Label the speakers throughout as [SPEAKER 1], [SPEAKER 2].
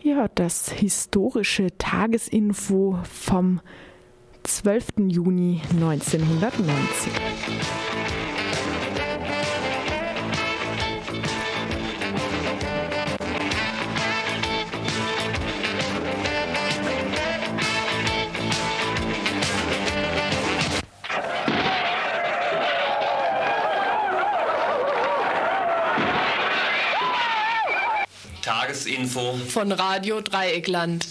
[SPEAKER 1] Ja, das historische Tagesinfo vom 12. Juni 1990.
[SPEAKER 2] Tagesinfo von Radio Dreieckland.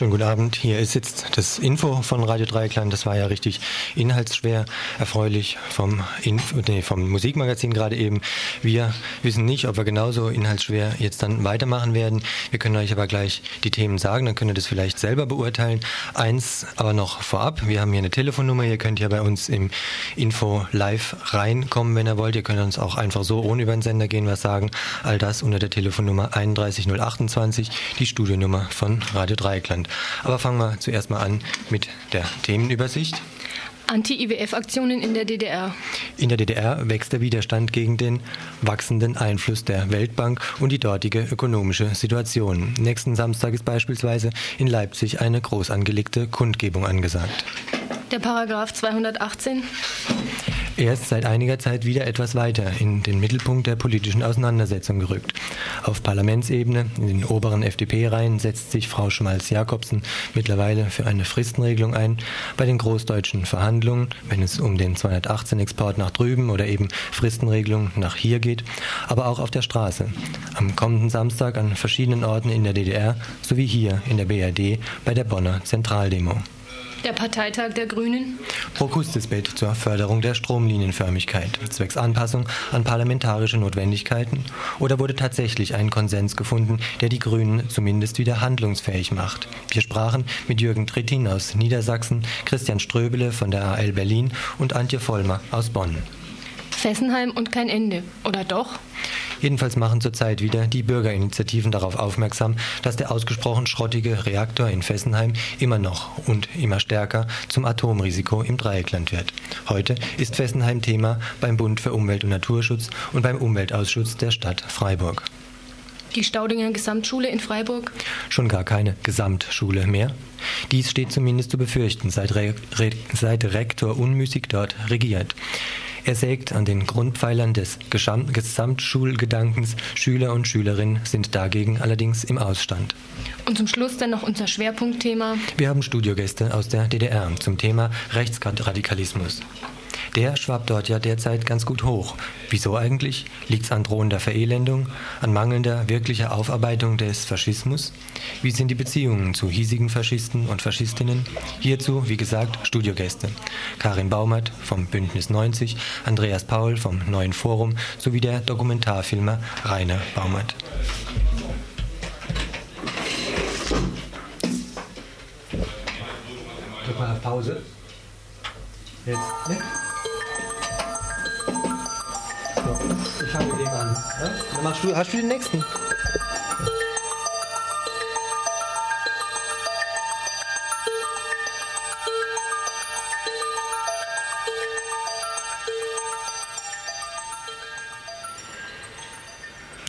[SPEAKER 3] Schönen guten Abend. Hier ist jetzt das Info von Radio Dreieckland. Das war ja richtig inhaltsschwer, erfreulich vom, Info, nee, vom Musikmagazin gerade eben. Wir wissen nicht, ob wir genauso inhaltsschwer jetzt dann weitermachen werden. Wir können euch aber gleich die Themen sagen, dann könnt ihr das vielleicht selber beurteilen. Eins aber noch vorab. Wir haben hier eine Telefonnummer. Ihr könnt ja bei uns im Info live reinkommen, wenn ihr wollt. Ihr könnt uns auch einfach so ohne über den Sender gehen was sagen. All das unter der Telefonnummer 31028, die Studionummer von Radio Dreieckland. Aber fangen wir zuerst mal an mit der Themenübersicht.
[SPEAKER 2] Anti-IWF-Aktionen in der DDR.
[SPEAKER 3] In der DDR wächst der Widerstand gegen den wachsenden Einfluss der Weltbank und die dortige ökonomische Situation. Nächsten Samstag ist beispielsweise in Leipzig eine groß angelegte Kundgebung angesagt.
[SPEAKER 2] Der Paragraph 218
[SPEAKER 3] er ist seit einiger Zeit wieder etwas weiter in den Mittelpunkt der politischen Auseinandersetzung gerückt. Auf Parlamentsebene, in den oberen FDP-Reihen, setzt sich Frau Schmalz-Jakobsen mittlerweile für eine Fristenregelung ein. Bei den großdeutschen Verhandlungen, wenn es um den 218-Export nach drüben oder eben Fristenregelung nach hier geht, aber auch auf der Straße. Am kommenden Samstag an verschiedenen Orten in der DDR sowie hier in der BRD bei der Bonner Zentraldemo.
[SPEAKER 2] Der Parteitag der Grünen.
[SPEAKER 3] Prokustisbett zur Förderung der Stromlinienförmigkeit, zwecks Anpassung an parlamentarische Notwendigkeiten? Oder wurde tatsächlich ein Konsens gefunden, der die Grünen zumindest wieder handlungsfähig macht? Wir sprachen mit Jürgen Trittin aus Niedersachsen, Christian Ströbele von der AL Berlin und Antje Vollmer aus Bonn.
[SPEAKER 2] Fessenheim und kein Ende, oder doch?
[SPEAKER 3] Jedenfalls machen zurzeit wieder die Bürgerinitiativen darauf aufmerksam, dass der ausgesprochen schrottige Reaktor in Fessenheim immer noch und immer stärker zum Atomrisiko im Dreieckland wird. Heute ist Fessenheim Thema beim Bund für Umwelt und Naturschutz und beim Umweltausschuss der Stadt Freiburg.
[SPEAKER 2] Die Staudinger Gesamtschule in Freiburg?
[SPEAKER 3] Schon gar keine Gesamtschule mehr. Dies steht zumindest zu befürchten, seit, Re Re seit Rektor unmüßig dort regiert. Er sägt an den Grundpfeilern des Gesamtschulgedankens. Schüler und Schülerinnen sind dagegen allerdings im Ausstand.
[SPEAKER 2] Und zum Schluss dann noch unser Schwerpunktthema.
[SPEAKER 3] Wir haben Studiogäste aus der DDR zum Thema Rechtsradikalismus. Der schwappt dort ja derzeit ganz gut hoch. Wieso eigentlich? Liegt es an drohender Verelendung, an mangelnder wirklicher Aufarbeitung des Faschismus? Wie sind die Beziehungen zu hiesigen Faschisten und Faschistinnen? Hierzu, wie gesagt, Studiogäste. Karin Baumert vom Bündnis 90, Andreas Paul vom Neuen Forum sowie der Dokumentarfilmer Rainer Baumert. Pause. Jetzt, ne? Fange mit dem an. Ja? Dann machst du, hast du den nächsten?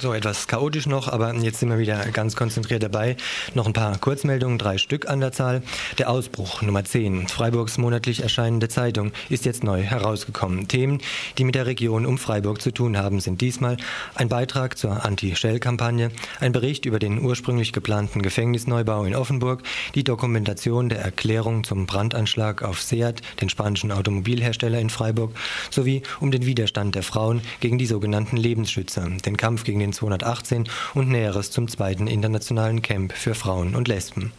[SPEAKER 3] So, etwas chaotisch noch, aber jetzt sind wir wieder ganz konzentriert dabei. Noch ein paar Kurzmeldungen, drei Stück an der Zahl. Der Ausbruch Nummer 10, Freiburgs monatlich erscheinende Zeitung, ist jetzt neu herausgekommen. Themen, die mit der Region um Freiburg zu tun haben, sind diesmal ein Beitrag zur Anti-Shell-Kampagne, ein Bericht über den ursprünglich geplanten Gefängnisneubau in Offenburg, die Dokumentation der Erklärung zum Brandanschlag auf Seat, den spanischen Automobilhersteller in Freiburg, sowie um den Widerstand der Frauen gegen die sogenannten Lebensschützer, den Kampf gegen den 218 und Näheres zum zweiten internationalen Camp für Frauen und Lesben.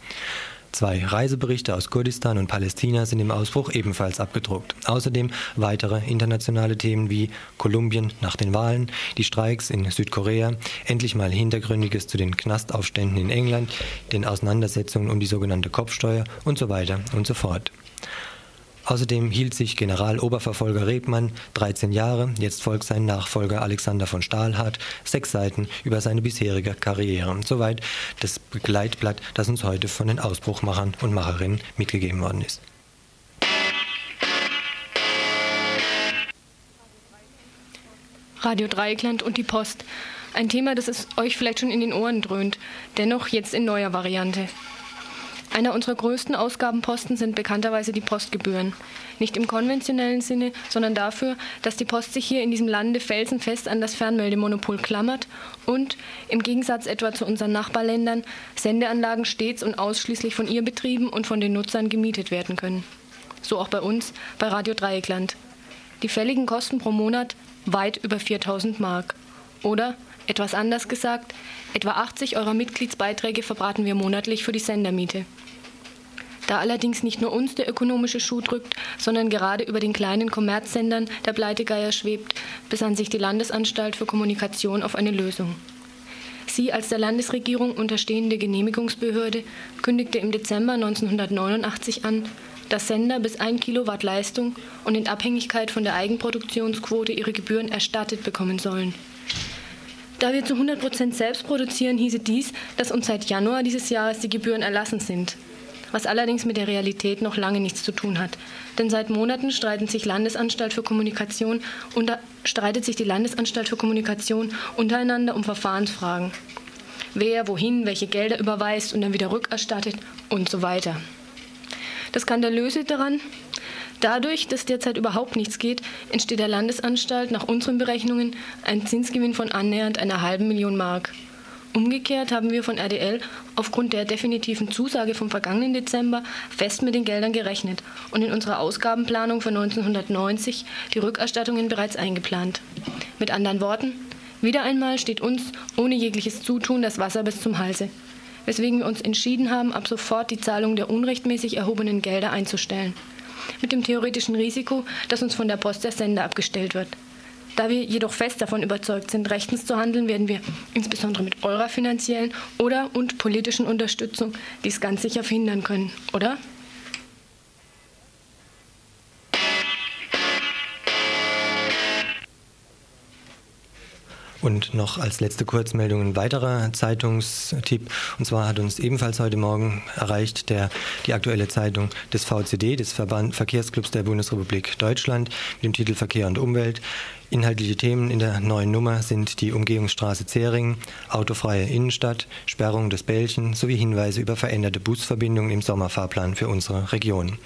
[SPEAKER 3] Zwei Reiseberichte aus Kurdistan und Palästina sind im Ausbruch ebenfalls abgedruckt. Außerdem weitere internationale Themen wie Kolumbien nach den Wahlen, die Streiks in Südkorea, endlich mal Hintergründiges zu den Knastaufständen in England, den Auseinandersetzungen um die sogenannte Kopfsteuer und so weiter und so fort. Außerdem hielt sich Generaloberverfolger Rebmann 13 Jahre, jetzt folgt sein Nachfolger Alexander von Stahlhardt, sechs Seiten über seine bisherige Karriere. Soweit das Begleitblatt, das uns heute von den Ausbruchmachern und Macherinnen mitgegeben worden ist.
[SPEAKER 2] Radio Dreieckland und die Post. Ein Thema, das es euch vielleicht schon in den Ohren dröhnt, dennoch jetzt in neuer Variante. Einer unserer größten Ausgabenposten sind bekannterweise die Postgebühren. Nicht im konventionellen Sinne, sondern dafür, dass die Post sich hier in diesem Lande felsenfest an das Fernmeldemonopol klammert und, im Gegensatz etwa zu unseren Nachbarländern, Sendeanlagen stets und ausschließlich von ihr betrieben und von den Nutzern gemietet werden können. So auch bei uns, bei Radio Dreieckland. Die fälligen Kosten pro Monat weit über 4000 Mark. Oder, etwas anders gesagt, etwa 80 eurer Mitgliedsbeiträge verbraten wir monatlich für die Sendermiete. Da allerdings nicht nur uns der ökonomische Schuh drückt, sondern gerade über den kleinen Kommerzsendern der Pleitegeier schwebt, besann sich die Landesanstalt für Kommunikation auf eine Lösung. Sie als der Landesregierung unterstehende Genehmigungsbehörde kündigte im Dezember 1989 an, dass Sender bis 1 Kilowatt Leistung und in Abhängigkeit von der Eigenproduktionsquote ihre Gebühren erstattet bekommen sollen. Da wir zu 100 Prozent selbst produzieren, hieße dies, dass uns seit Januar dieses Jahres die Gebühren erlassen sind was allerdings mit der Realität noch lange nichts zu tun hat. Denn seit Monaten streiten sich Landesanstalt für Kommunikation unter, streitet sich die Landesanstalt für Kommunikation untereinander um Verfahrensfragen. Wer wohin welche Gelder überweist und dann wieder rückerstattet und so weiter. Das Skandalöse daran, Dadurch, dass derzeit überhaupt nichts geht, entsteht der Landesanstalt nach unseren Berechnungen ein Zinsgewinn von annähernd einer halben Million Mark. Umgekehrt haben wir von RDL aufgrund der definitiven Zusage vom vergangenen Dezember fest mit den Geldern gerechnet und in unserer Ausgabenplanung für 1990 die Rückerstattungen bereits eingeplant. Mit anderen Worten, wieder einmal steht uns ohne jegliches Zutun das Wasser bis zum Halse, weswegen wir uns entschieden haben, ab sofort die Zahlung der unrechtmäßig erhobenen Gelder einzustellen. Mit dem theoretischen Risiko, dass uns von der Post der Sender abgestellt wird. Da wir jedoch fest davon überzeugt sind, rechtens zu handeln, werden wir insbesondere mit eurer finanziellen oder und politischen Unterstützung dies ganz sicher verhindern können, oder?
[SPEAKER 3] Und noch als letzte Kurzmeldung ein weiterer Zeitungstipp. Und zwar hat uns ebenfalls heute Morgen erreicht der, die aktuelle Zeitung des VCD, des Verband Verkehrsclubs der Bundesrepublik Deutschland, mit dem Titel Verkehr und Umwelt. Inhaltliche Themen in der neuen Nummer sind die Umgehungsstraße Zering, autofreie Innenstadt, Sperrung des Bällchen sowie Hinweise über veränderte Busverbindungen im Sommerfahrplan für unsere Region.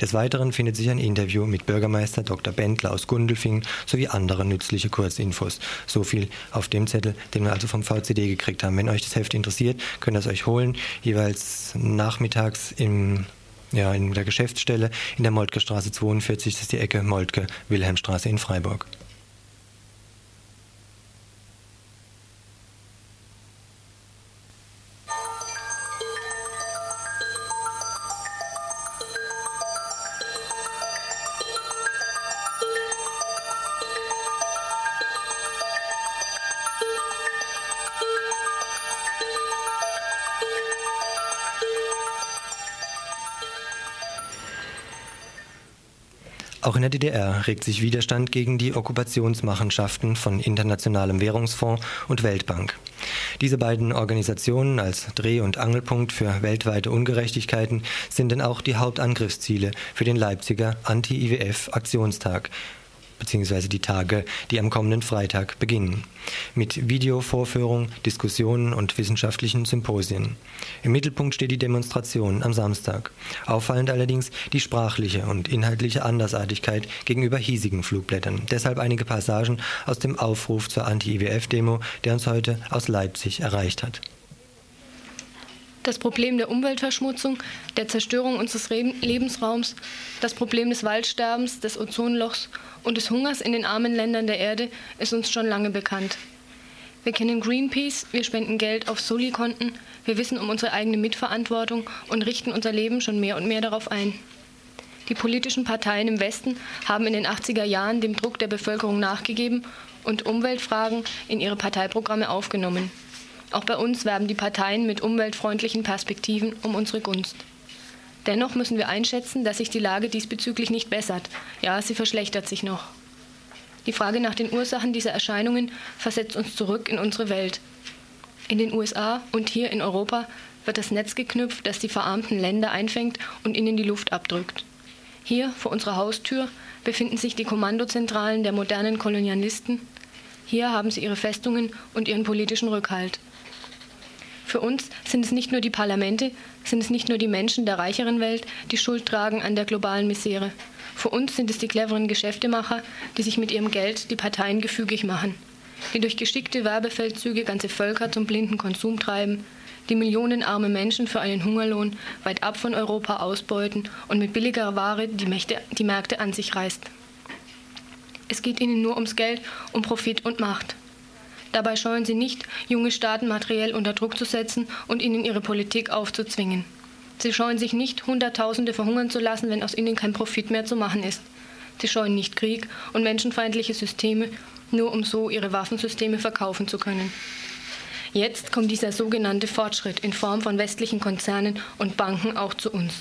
[SPEAKER 3] Des Weiteren findet sich ein Interview mit Bürgermeister Dr. Bendler aus Gundelfingen sowie andere nützliche Kurzinfos. So viel auf dem Zettel, den wir also vom VCD gekriegt haben. Wenn euch das Heft interessiert, könnt ihr es euch holen, jeweils nachmittags im ja, in der Geschäftsstelle in der Moltke Straße 42, das ist die Ecke Moltke-Wilhelmstraße in Freiburg. Auch in der DDR regt sich Widerstand gegen die Okkupationsmachenschaften von Internationalem Währungsfonds und Weltbank. Diese beiden Organisationen als Dreh- und Angelpunkt für weltweite Ungerechtigkeiten sind denn auch die Hauptangriffsziele für den Leipziger Anti-IWF-Aktionstag, beziehungsweise die Tage, die am kommenden Freitag beginnen. Mit Videovorführung, Diskussionen und wissenschaftlichen Symposien. Im Mittelpunkt steht die Demonstration am Samstag. Auffallend allerdings die sprachliche und inhaltliche Andersartigkeit gegenüber hiesigen Flugblättern. Deshalb einige Passagen aus dem Aufruf zur Anti-IWF-Demo, der uns heute aus Leipzig erreicht hat.
[SPEAKER 2] Das Problem der Umweltverschmutzung, der Zerstörung unseres Lebensraums, das Problem des Waldsterbens, des Ozonlochs und des Hungers in den armen Ländern der Erde ist uns schon lange bekannt. Wir kennen Greenpeace, wir spenden Geld auf Soli-Konten, wir wissen um unsere eigene Mitverantwortung und richten unser Leben schon mehr und mehr darauf ein. Die politischen Parteien im Westen haben in den 80er Jahren dem Druck der Bevölkerung nachgegeben und Umweltfragen in ihre Parteiprogramme aufgenommen. Auch bei uns werben die Parteien mit umweltfreundlichen Perspektiven um unsere Gunst. Dennoch müssen wir einschätzen, dass sich die Lage diesbezüglich nicht bessert. Ja, sie verschlechtert sich noch. Die Frage nach den Ursachen dieser Erscheinungen versetzt uns zurück in unsere Welt. In den USA und hier in Europa wird das Netz geknüpft, das die verarmten Länder einfängt und ihnen die Luft abdrückt. Hier vor unserer Haustür befinden sich die Kommandozentralen der modernen Kolonialisten. Hier haben sie ihre Festungen und ihren politischen Rückhalt. Für uns sind es nicht nur die Parlamente, sind es nicht nur die Menschen der reicheren Welt, die Schuld tragen an der globalen Misere. Für uns sind es die cleveren Geschäftemacher, die sich mit ihrem Geld die Parteien gefügig machen, die durch geschickte Werbefeldzüge ganze Völker zum blinden Konsum treiben, die millionenarme Menschen für einen Hungerlohn weit ab von Europa ausbeuten und mit billiger Ware die, Mächte, die Märkte an sich reißt. Es geht ihnen nur ums Geld, um Profit und Macht. Dabei scheuen sie nicht, junge Staaten materiell unter Druck zu setzen und ihnen ihre Politik aufzuzwingen. Sie scheuen sich nicht, Hunderttausende verhungern zu lassen, wenn aus ihnen kein Profit mehr zu machen ist. Sie scheuen nicht Krieg und menschenfeindliche Systeme, nur um so ihre Waffensysteme verkaufen zu können. Jetzt kommt dieser sogenannte Fortschritt in Form von westlichen Konzernen und Banken auch zu uns.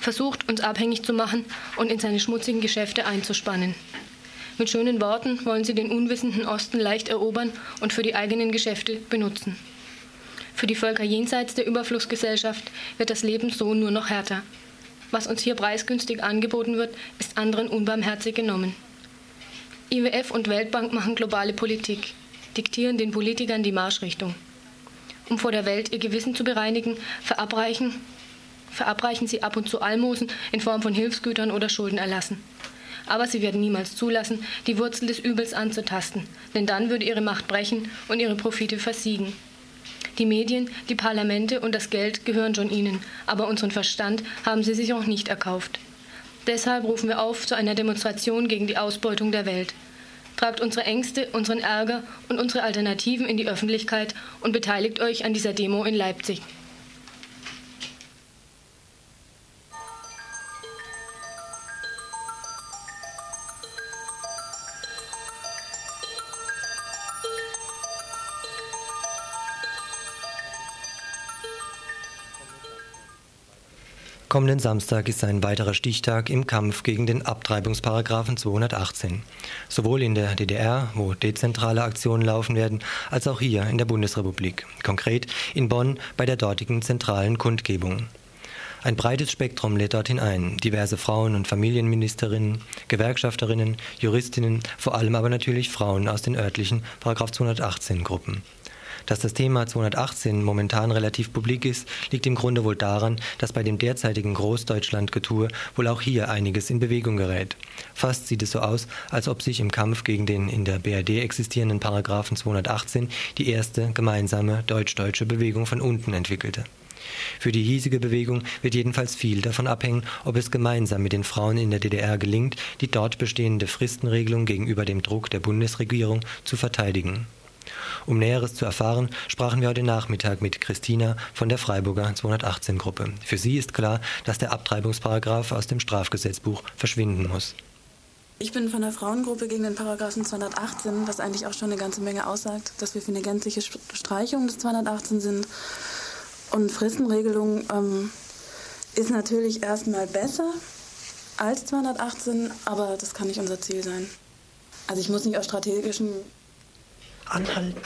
[SPEAKER 2] Versucht, uns abhängig zu machen und in seine schmutzigen Geschäfte einzuspannen. Mit schönen Worten wollen sie den unwissenden Osten leicht erobern und für die eigenen Geschäfte benutzen. Für die Völker jenseits der Überflussgesellschaft wird das Leben so nur noch härter. Was uns hier preisgünstig angeboten wird, ist anderen unbarmherzig genommen. IWF und Weltbank machen globale Politik, diktieren den Politikern die Marschrichtung. Um vor der Welt ihr Gewissen zu bereinigen, verabreichen, verabreichen sie ab und zu Almosen in Form von Hilfsgütern oder Schuldenerlassen aber sie werden niemals zulassen, die Wurzel des Übels anzutasten, denn dann würde ihre Macht brechen und ihre Profite versiegen. Die Medien, die Parlamente und das Geld gehören schon ihnen, aber unseren Verstand haben sie sich noch nicht erkauft. Deshalb rufen wir auf zu einer Demonstration gegen die Ausbeutung der Welt. Tragt unsere Ängste, unseren Ärger und unsere Alternativen in die Öffentlichkeit und beteiligt euch an dieser Demo in Leipzig.
[SPEAKER 3] Kommenden Samstag ist ein weiterer Stichtag im Kampf gegen den Abtreibungsparagraphen 218. Sowohl in der DDR, wo dezentrale Aktionen laufen werden, als auch hier in der Bundesrepublik. Konkret in Bonn bei der dortigen zentralen Kundgebung. Ein breites Spektrum lädt dorthin ein. Diverse Frauen- und Familienministerinnen, Gewerkschafterinnen, Juristinnen, vor allem aber natürlich Frauen aus den örtlichen 218 Gruppen. Dass das Thema 218 momentan relativ publik ist, liegt im Grunde wohl daran, dass bei dem derzeitigen Großdeutschland-Getue wohl auch hier einiges in Bewegung gerät. Fast sieht es so aus, als ob sich im Kampf gegen den in der BRD existierenden Paragraphen 218 die erste gemeinsame deutsch-deutsche Bewegung von unten entwickelte. Für die hiesige Bewegung wird jedenfalls viel davon abhängen, ob es gemeinsam mit den Frauen in der DDR gelingt, die dort bestehende Fristenregelung gegenüber dem Druck der Bundesregierung zu verteidigen. Um Näheres zu erfahren, sprachen wir heute Nachmittag mit Christina von der Freiburger 218 Gruppe. Für sie ist klar, dass der Abtreibungsparagraf aus dem Strafgesetzbuch verschwinden muss.
[SPEAKER 4] Ich bin von der Frauengruppe gegen den Paragraphen 218, was eigentlich auch schon eine ganze Menge aussagt, dass wir für eine gänzliche Streichung des 218 sind. Und Fristenregelung ähm, ist natürlich erstmal besser als 218, aber das kann nicht unser Ziel sein. Also ich muss nicht aus strategischen
[SPEAKER 3] anhalten.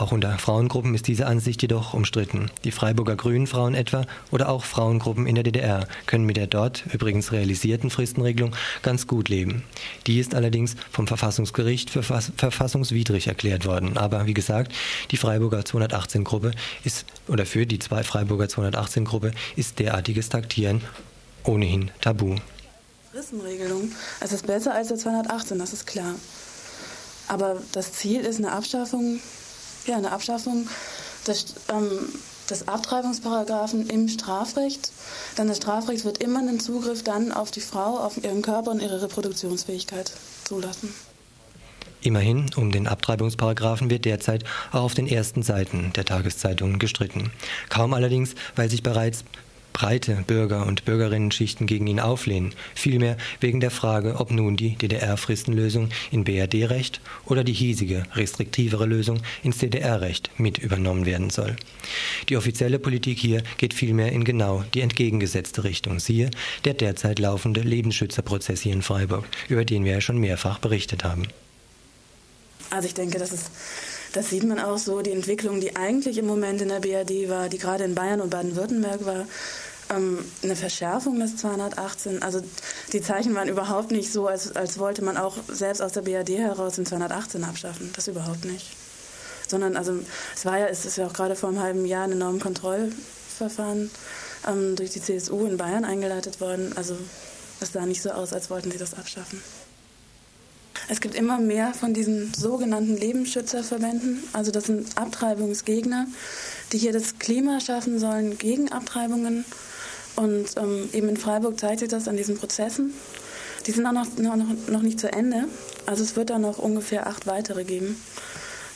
[SPEAKER 3] Auch unter Frauengruppen ist diese Ansicht jedoch umstritten. Die Freiburger Grünen Frauen etwa oder auch Frauengruppen in der DDR können mit der dort übrigens realisierten Fristenregelung ganz gut leben. Die ist allerdings vom Verfassungsgericht für verfassungswidrig erklärt worden. Aber wie gesagt, die Freiburger 218 Gruppe ist oder für die zwei Freiburger 218 Gruppe ist derartiges Taktieren ohnehin tabu.
[SPEAKER 4] Rissenregelung. Es ist besser als der 218, das ist klar. Aber das Ziel ist eine Abschaffung, ja, eine Abschaffung des, ähm, des Abtreibungsparagraphen im Strafrecht. Denn das Strafrecht wird immer einen Zugriff dann auf die Frau, auf ihren Körper und ihre Reproduktionsfähigkeit zulassen.
[SPEAKER 3] Immerhin, um den Abtreibungsparagraphen wird derzeit auch auf den ersten Seiten der Tageszeitungen gestritten. Kaum allerdings, weil sich bereits breite Bürger- und Bürgerinnenschichten gegen ihn auflehnen, vielmehr wegen der Frage, ob nun die DDR-Fristenlösung in BRD-Recht oder die hiesige, restriktivere Lösung ins DDR-Recht mit übernommen werden soll. Die offizielle Politik hier geht vielmehr in genau die entgegengesetzte Richtung. Siehe der derzeit laufende Lebensschützerprozess hier in Freiburg, über den wir ja schon mehrfach berichtet haben.
[SPEAKER 4] Also ich denke, das ist das sieht man auch so, die Entwicklung, die eigentlich im Moment in der BRD war, die gerade in Bayern und Baden-Württemberg war, ähm, eine Verschärfung des 218. Also die Zeichen waren überhaupt nicht so, als, als wollte man auch selbst aus der BRD heraus den 218 abschaffen. Das überhaupt nicht. Sondern also es war ja, es ist ja auch gerade vor einem halben Jahr ein enormes Kontrollverfahren ähm, durch die CSU in Bayern eingeleitet worden. Also es sah nicht so aus, als wollten sie das abschaffen. Es gibt immer mehr von diesen sogenannten Lebensschützerverbänden. Also das sind Abtreibungsgegner, die hier das Klima schaffen sollen gegen Abtreibungen. Und ähm, eben in Freiburg zeigt sich das an diesen Prozessen. Die sind auch noch, noch, noch nicht zu Ende. Also es wird da noch ungefähr acht weitere geben.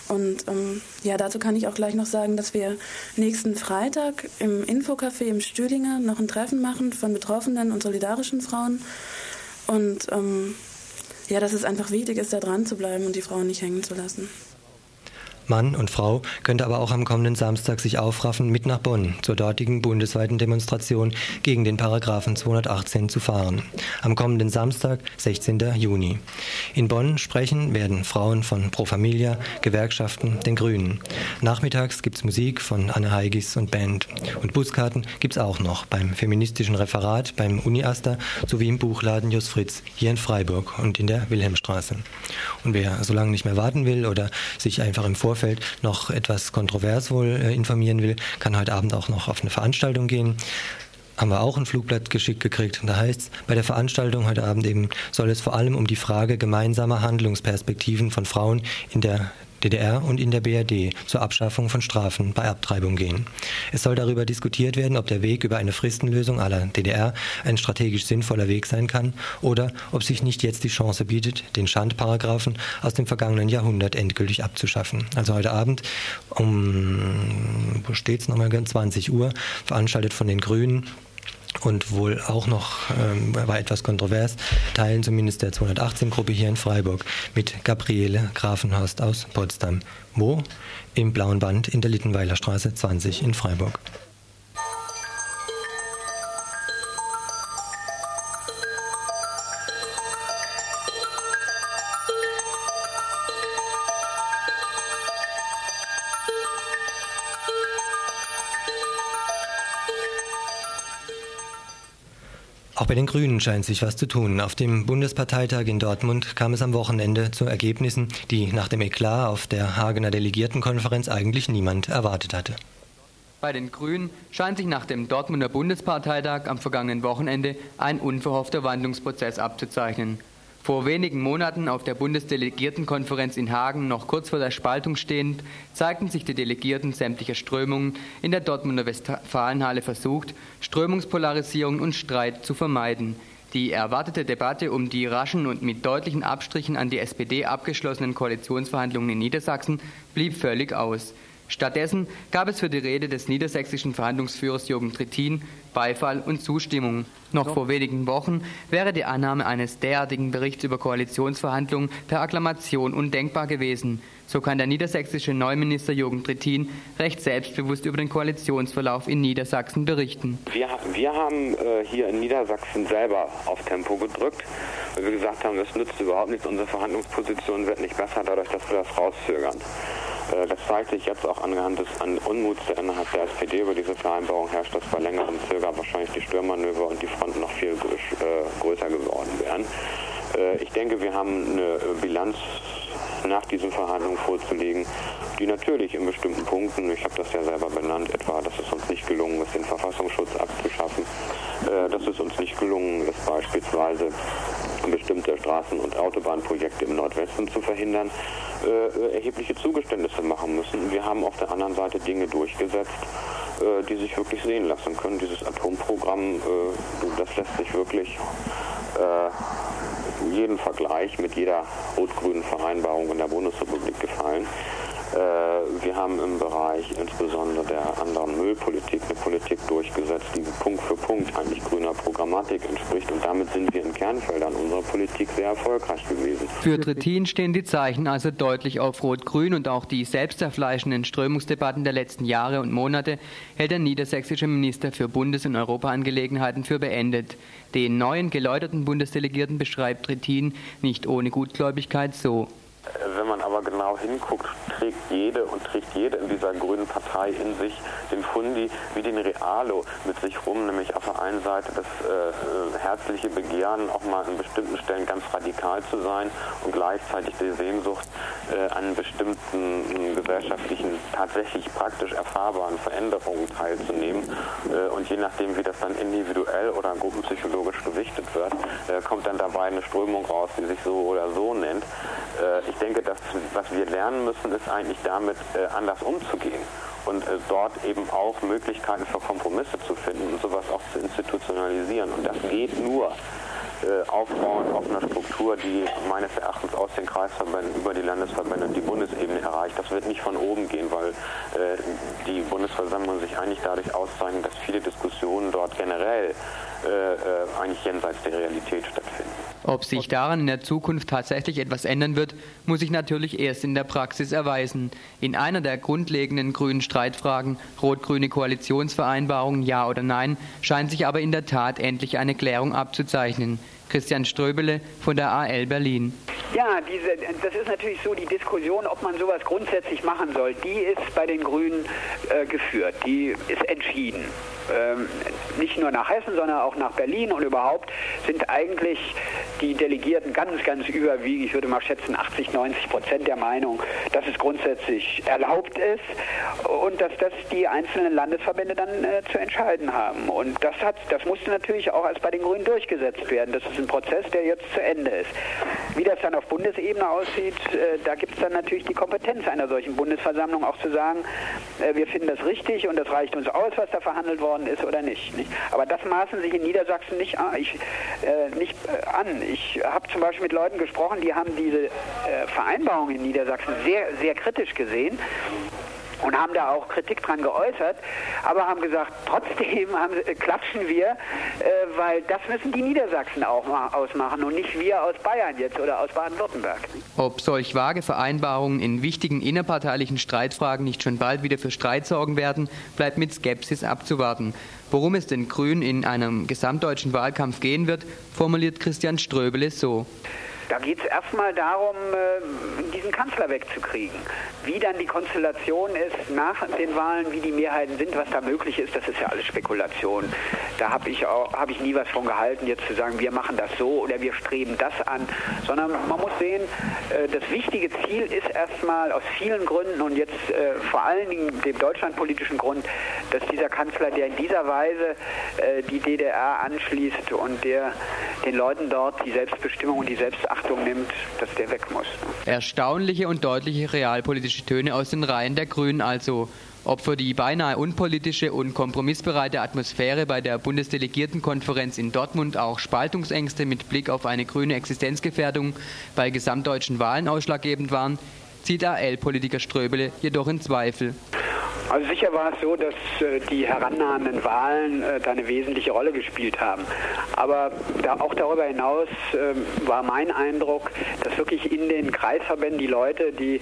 [SPEAKER 4] Und ähm, ja, dazu kann ich auch gleich noch sagen, dass wir nächsten Freitag im Infocafé im Stüdinger noch ein Treffen machen von betroffenen und solidarischen Frauen. Und ähm, ja, dass es einfach wichtig ist, da dran zu bleiben und die Frauen nicht hängen zu lassen.
[SPEAKER 3] Mann und Frau könnte aber auch am kommenden Samstag sich aufraffen, mit nach Bonn zur dortigen bundesweiten Demonstration gegen den Paragraphen 218 zu fahren. Am kommenden Samstag, 16. Juni. In Bonn sprechen werden Frauen von Pro Familia, Gewerkschaften, den Grünen. Nachmittags gibt es Musik von Anne Heigis und Band. Und Buskarten gibt es auch noch beim feministischen Referat, beim Uniaster sowie im Buchladen Jos Fritz hier in Freiburg und in der Wilhelmstraße. Und wer so lange nicht mehr warten will oder sich einfach im Vor Vorfeld noch etwas kontrovers wohl äh, informieren will, kann heute Abend auch noch auf eine Veranstaltung gehen haben wir auch ein Flugblatt geschickt gekriegt. Und da heißt es, bei der Veranstaltung heute Abend eben soll es vor allem um die Frage gemeinsamer Handlungsperspektiven von Frauen in der DDR und in der BRD zur Abschaffung von Strafen bei Abtreibung gehen. Es soll darüber diskutiert werden, ob der Weg über eine Fristenlösung aller DDR ein strategisch sinnvoller Weg sein kann oder ob sich nicht jetzt die Chance bietet, den Schandparagraphen aus dem vergangenen Jahrhundert endgültig abzuschaffen. Also heute Abend um, wo steht's nochmal, 20 Uhr, veranstaltet von den Grünen und wohl auch noch, ähm, war etwas kontrovers, Teilen zumindest der 218-Gruppe hier in Freiburg mit Gabriele Grafenhorst aus Potsdam. Wo? Im Blauen Band in der Littenweiler Straße 20 in Freiburg. Grünen scheint sich was zu tun. Auf dem Bundesparteitag in Dortmund kam es am Wochenende zu Ergebnissen, die nach dem Eklat auf der Hagener Delegiertenkonferenz eigentlich niemand erwartet hatte.
[SPEAKER 5] Bei den Grünen scheint sich nach dem Dortmunder Bundesparteitag am vergangenen Wochenende ein unverhoffter Wandlungsprozess abzuzeichnen. Vor wenigen Monaten auf der Bundesdelegiertenkonferenz in Hagen, noch kurz vor der Spaltung stehend, zeigten sich die Delegierten sämtlicher Strömungen in der Dortmunder Westfalenhalle versucht, Strömungspolarisierung und Streit zu vermeiden. Die erwartete Debatte um die raschen und mit deutlichen Abstrichen an die SPD abgeschlossenen Koalitionsverhandlungen in Niedersachsen blieb völlig aus. Stattdessen gab es für die Rede des niedersächsischen Verhandlungsführers Jürgen Trittin Beifall und Zustimmung. Noch vor wenigen Wochen wäre die Annahme eines derartigen Berichts über Koalitionsverhandlungen per Akklamation undenkbar gewesen. So kann der niedersächsische Neuminister Jürgen Trittin recht selbstbewusst über den Koalitionsverlauf in Niedersachsen berichten.
[SPEAKER 6] Wir, wir haben äh, hier in Niedersachsen selber auf Tempo gedrückt, weil wir gesagt haben, es nützt überhaupt nichts, unsere Verhandlungsposition wird nicht besser dadurch, dass wir das rauszögern. Äh, das zeigt sich jetzt auch anhand des an Unmuts, der innerhalb der SPD über diese Vereinbarung herrscht, dass bei längerem Zögern wahrscheinlich die Störmanöver und die Fronten noch viel äh, größer geworden wären. Äh, ich denke, wir haben eine Bilanz nach diesen Verhandlungen vorzulegen, die natürlich in bestimmten Punkten, ich habe das ja selber benannt, etwa, dass es uns nicht gelungen ist, den Verfassungsschutz abzuschaffen, dass es uns nicht gelungen ist, beispielsweise bestimmte Straßen- und Autobahnprojekte im Nordwesten zu verhindern, äh, erhebliche Zugeständnisse machen müssen. Wir haben auf der anderen Seite Dinge durchgesetzt, äh, die sich wirklich sehen lassen können. Dieses Atomprogramm, äh, das lässt sich wirklich äh, jeden Vergleich mit jeder rot-grünen Vereinbarung in der Bundesrepublik gefallen. Äh, wir haben im Bereich insbesondere der anderen Müllpolitik eine Politik durchgesetzt, die Punkt für Punkt eigentlich grüner Programmatik entspricht. Und damit sind wir in Kernfeldern unserer Politik sehr erfolgreich gewesen.
[SPEAKER 5] Für Trittin stehen die Zeichen also deutlich auf Rot-Grün und auch die selbsterfleischenden Strömungsdebatten der letzten Jahre und Monate hält der niedersächsische Minister für Bundes- und Europaangelegenheiten für beendet. Den neuen geläuterten Bundesdelegierten beschreibt Trittin nicht ohne Gutgläubigkeit so.
[SPEAKER 6] Wenn man aber genau hinguckt, trägt jede und trägt jede in dieser grünen Partei in sich den Fundi wie den Realo mit sich rum, nämlich auf der einen Seite das äh, herzliche Begehren, auch mal an bestimmten Stellen ganz radikal zu sein und gleichzeitig die Sehnsucht, äh, an bestimmten gesellschaftlichen, tatsächlich praktisch erfahrbaren Veränderungen teilzunehmen. Äh, und je nachdem, wie das dann individuell oder gruppenpsychologisch gewichtet wird, äh, kommt dann dabei eine Strömung raus, die sich so oder so nennt. Äh, ich denke, dass was wir lernen müssen, ist eigentlich damit äh, anders umzugehen und äh, dort eben auch Möglichkeiten für Kompromisse zu finden und sowas auch zu institutionalisieren. Und das geht nur äh, aufbauend auf einer Struktur, die meines Erachtens aus den Kreisverbänden über die Landesverbände und die Bundesebene erreicht. Das wird nicht von oben gehen, weil äh, die Bundesversammlung sich eigentlich dadurch auszeichnet, dass viele Diskussionen dort generell äh, eigentlich jenseits der Realität stattfinden.
[SPEAKER 5] Ob sich daran in der Zukunft tatsächlich etwas ändern wird, muss sich natürlich erst in der Praxis erweisen. In einer der grundlegenden grünen Streitfragen, rot-grüne Koalitionsvereinbarung, ja oder nein, scheint sich aber in der Tat endlich eine Klärung abzuzeichnen. Christian Ströbele von der AL Berlin.
[SPEAKER 7] Ja, diese, das ist natürlich so, die Diskussion, ob man sowas grundsätzlich machen soll, die ist bei den Grünen äh, geführt, die ist entschieden ähm, nicht nur nach Hessen, sondern auch nach Berlin und überhaupt sind eigentlich die Delegierten ganz, ganz überwiegend, ich würde mal schätzen 80, 90 Prozent der Meinung, dass es grundsätzlich erlaubt ist und dass das die einzelnen Landesverbände dann äh, zu entscheiden haben. Und das, hat, das musste natürlich auch als bei den Grünen durchgesetzt werden. Das ist ein Prozess, der jetzt zu Ende ist. Wie das dann auf Bundesebene aussieht, äh, da gibt es dann natürlich die Kompetenz einer solchen Bundesversammlung auch zu sagen, äh, wir finden das richtig und das reicht uns aus, was da verhandelt worden worden ist oder nicht. nicht? Aber das maßen sich in Niedersachsen nicht, ich, äh, äh, an. Ich habe zum Beispiel mit Leuten gesprochen, die haben diese äh, Vereinbarung in Niedersachsen sehr, sehr kritisch gesehen und haben da auch Kritik dran geäußert, aber haben gesagt, trotzdem haben, äh, klatschen wir, äh, weil das müssen die Niedersachsen auch ausmachen und nicht wir aus Bayern jetzt oder aus Baden-Württemberg.
[SPEAKER 5] Ob solch vage Vereinbarungen in wichtigen innerparteilichen Streitfragen nicht schon bald wieder für Streit sorgen werden, bleibt mit Skepsis abzuwarten. Worum es den Grünen in einem gesamtdeutschen Wahlkampf gehen wird, formuliert Christian Ströbele so.
[SPEAKER 7] Da geht es erstmal darum, äh, diesen Kanzler wegzukriegen. Wie dann die Konstellation ist nach den Wahlen, wie die Mehrheiten sind, was da möglich ist, das ist ja alles Spekulation. Da habe ich, hab ich nie was von gehalten, jetzt zu sagen, wir machen das so oder wir streben das an, sondern man muss sehen, äh, das wichtige Ziel ist erstmal aus vielen Gründen und jetzt äh, vor allen Dingen dem deutschlandpolitischen Grund, dass dieser Kanzler, der in dieser Weise die DDR anschließt und der den Leuten dort die Selbstbestimmung und die Selbstachtung Achtung nimmt, dass der weg muss.
[SPEAKER 5] Erstaunliche und deutliche realpolitische Töne aus den Reihen der Grünen also. Ob für die beinahe unpolitische und kompromissbereite Atmosphäre bei der Bundesdelegiertenkonferenz in Dortmund auch Spaltungsängste mit Blick auf eine grüne Existenzgefährdung bei gesamtdeutschen Wahlen ausschlaggebend waren, zieht AL-Politiker Ströbele jedoch in Zweifel.
[SPEAKER 7] Also sicher war es so, dass äh, die herannahenden Wahlen äh, da eine wesentliche Rolle gespielt haben. Aber auch darüber hinaus äh, war mein Eindruck, dass wirklich in den Kreisverbänden die Leute, die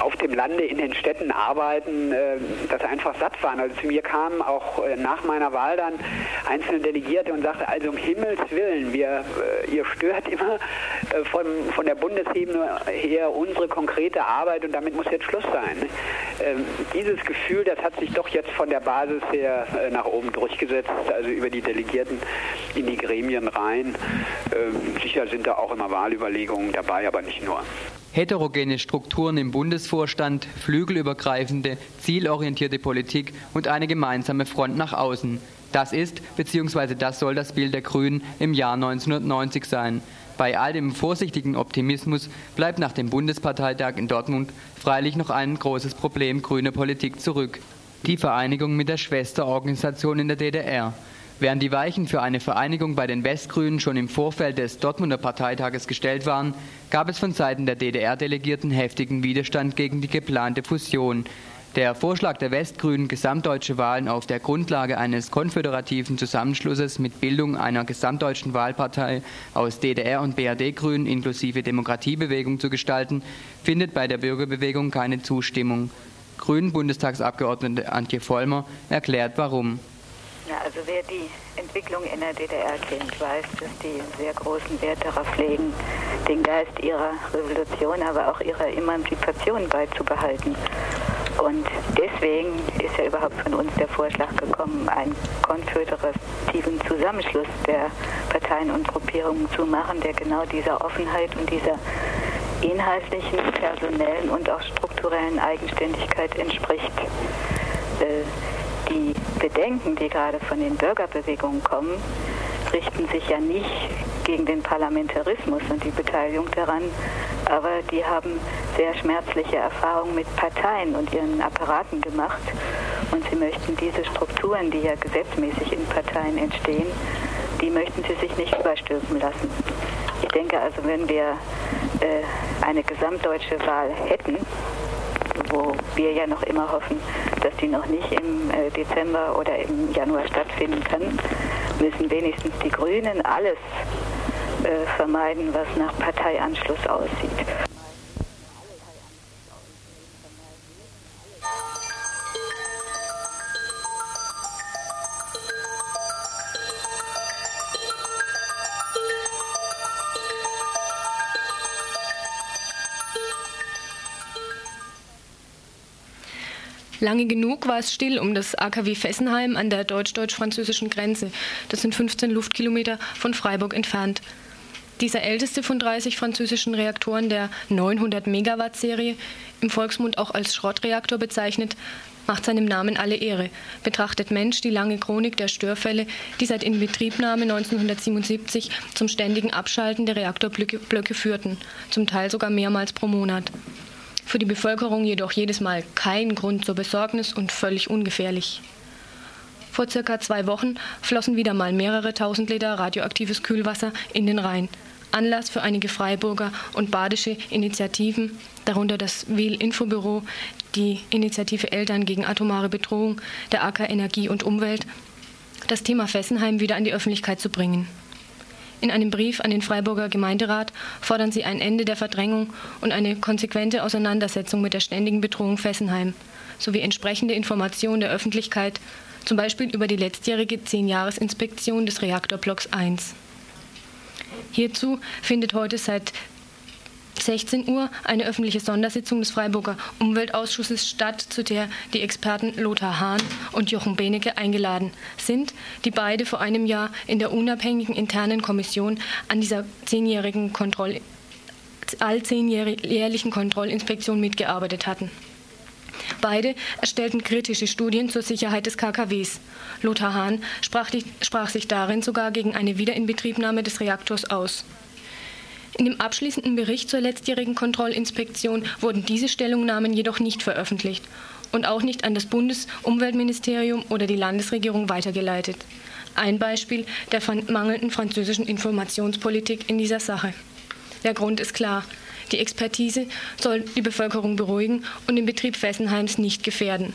[SPEAKER 7] auf dem Lande in den Städten arbeiten, äh, das einfach satt waren. Also zu mir kamen auch äh, nach meiner Wahl dann einzelne Delegierte und sagte, also um Himmels Willen, wir, äh, ihr stört immer von, von der Bundesebene her unsere konkrete Arbeit und damit muss jetzt Schluss sein. Ähm, dieses Gefühl, das hat sich doch jetzt von der Basis her nach oben durchgesetzt, also über die Delegierten in die Gremien rein. Ähm, sicher sind da auch immer Wahlüberlegungen dabei, aber nicht nur
[SPEAKER 5] heterogene Strukturen im Bundesvorstand, flügelübergreifende, zielorientierte Politik und eine gemeinsame Front nach außen. Das ist bzw. das soll das Bild der Grünen im Jahr 1990 sein. Bei all dem vorsichtigen Optimismus bleibt nach dem Bundesparteitag in Dortmund freilich noch ein großes Problem grüner Politik zurück. Die Vereinigung mit der Schwesterorganisation in der DDR. Während die Weichen für eine Vereinigung bei den Westgrünen schon im Vorfeld des Dortmunder Parteitages gestellt waren, gab es von Seiten der DDR-Delegierten heftigen Widerstand gegen die geplante Fusion. Der Vorschlag der Westgrünen, gesamtdeutsche Wahlen auf der Grundlage eines konföderativen Zusammenschlusses mit Bildung einer gesamtdeutschen Wahlpartei aus DDR und BRD-Grünen inklusive Demokratiebewegung zu gestalten, findet bei der Bürgerbewegung keine Zustimmung. Grünen Bundestagsabgeordnete Antje Vollmer erklärt warum.
[SPEAKER 8] Ja, also wer die Entwicklung in der DDR kennt, weiß, dass die sehr großen Wert darauf legen, den Geist ihrer Revolution, aber auch ihrer Emanzipation beizubehalten. Und deswegen ist ja überhaupt von uns der Vorschlag gekommen, einen konföderativen Zusammenschluss der Parteien und Gruppierungen zu machen, der genau dieser Offenheit und dieser inhaltlichen, personellen und auch strukturellen Eigenständigkeit entspricht. Äh, die Bedenken, die gerade von den Bürgerbewegungen kommen, richten sich ja nicht gegen den Parlamentarismus und die Beteiligung daran, aber die haben sehr schmerzliche Erfahrungen mit Parteien und ihren Apparaten gemacht und sie möchten diese Strukturen, die ja gesetzmäßig in Parteien entstehen, die möchten sie sich nicht überstülpen lassen. Ich denke also, wenn wir äh, eine gesamtdeutsche Wahl hätten, wo wir ja noch immer hoffen, dass die noch nicht im äh, Dezember oder im Januar stattfinden kann, müssen wenigstens die Grünen alles äh, vermeiden, was nach Parteianschluss aussieht.
[SPEAKER 2] Lange genug war es still um das AKW Fessenheim an der deutsch-deutsch-französischen Grenze. Das sind 15 Luftkilometer von Freiburg entfernt. Dieser älteste von 30 französischen Reaktoren der 900 Megawatt Serie, im Volksmund auch als Schrottreaktor bezeichnet, macht seinem Namen alle Ehre. Betrachtet Mensch die lange Chronik der Störfälle, die seit Inbetriebnahme 1977 zum ständigen Abschalten der Reaktorblöcke führten, zum Teil sogar mehrmals pro Monat für die Bevölkerung jedoch jedes Mal kein Grund zur Besorgnis und völlig ungefährlich. Vor circa zwei Wochen flossen wieder mal mehrere tausend Liter radioaktives Kühlwasser in den Rhein. Anlass für einige Freiburger und badische Initiativen, darunter das WIL-Infobüro, die Initiative Eltern gegen atomare Bedrohung, der AK Energie und Umwelt, das Thema Fessenheim wieder an die Öffentlichkeit zu bringen. In einem Brief an den Freiburger Gemeinderat fordern sie ein Ende der Verdrängung und eine konsequente Auseinandersetzung mit der ständigen Bedrohung Fessenheim sowie entsprechende Informationen der Öffentlichkeit, zum Beispiel über die letztjährige Zehnjahresinspektion des Reaktorblocks 1. Hierzu findet heute seit 16 Uhr eine öffentliche Sondersitzung des Freiburger Umweltausschusses statt, zu der die Experten Lothar Hahn und Jochen Benecke eingeladen sind, die beide vor einem Jahr in der unabhängigen internen Kommission an dieser zehnjährigen Kontroll allzehnjährlichen Kontrollinspektion mitgearbeitet hatten. Beide erstellten kritische Studien zur Sicherheit des KKWs. Lothar Hahn sprach, die, sprach sich darin sogar gegen eine Wiederinbetriebnahme des Reaktors aus. In dem abschließenden Bericht zur letztjährigen Kontrollinspektion wurden diese Stellungnahmen jedoch nicht veröffentlicht und auch nicht an das Bundesumweltministerium oder die Landesregierung weitergeleitet. Ein Beispiel der mangelnden französischen Informationspolitik in dieser Sache. Der Grund ist klar. Die Expertise soll die Bevölkerung beruhigen und den Betrieb Fessenheims nicht gefährden.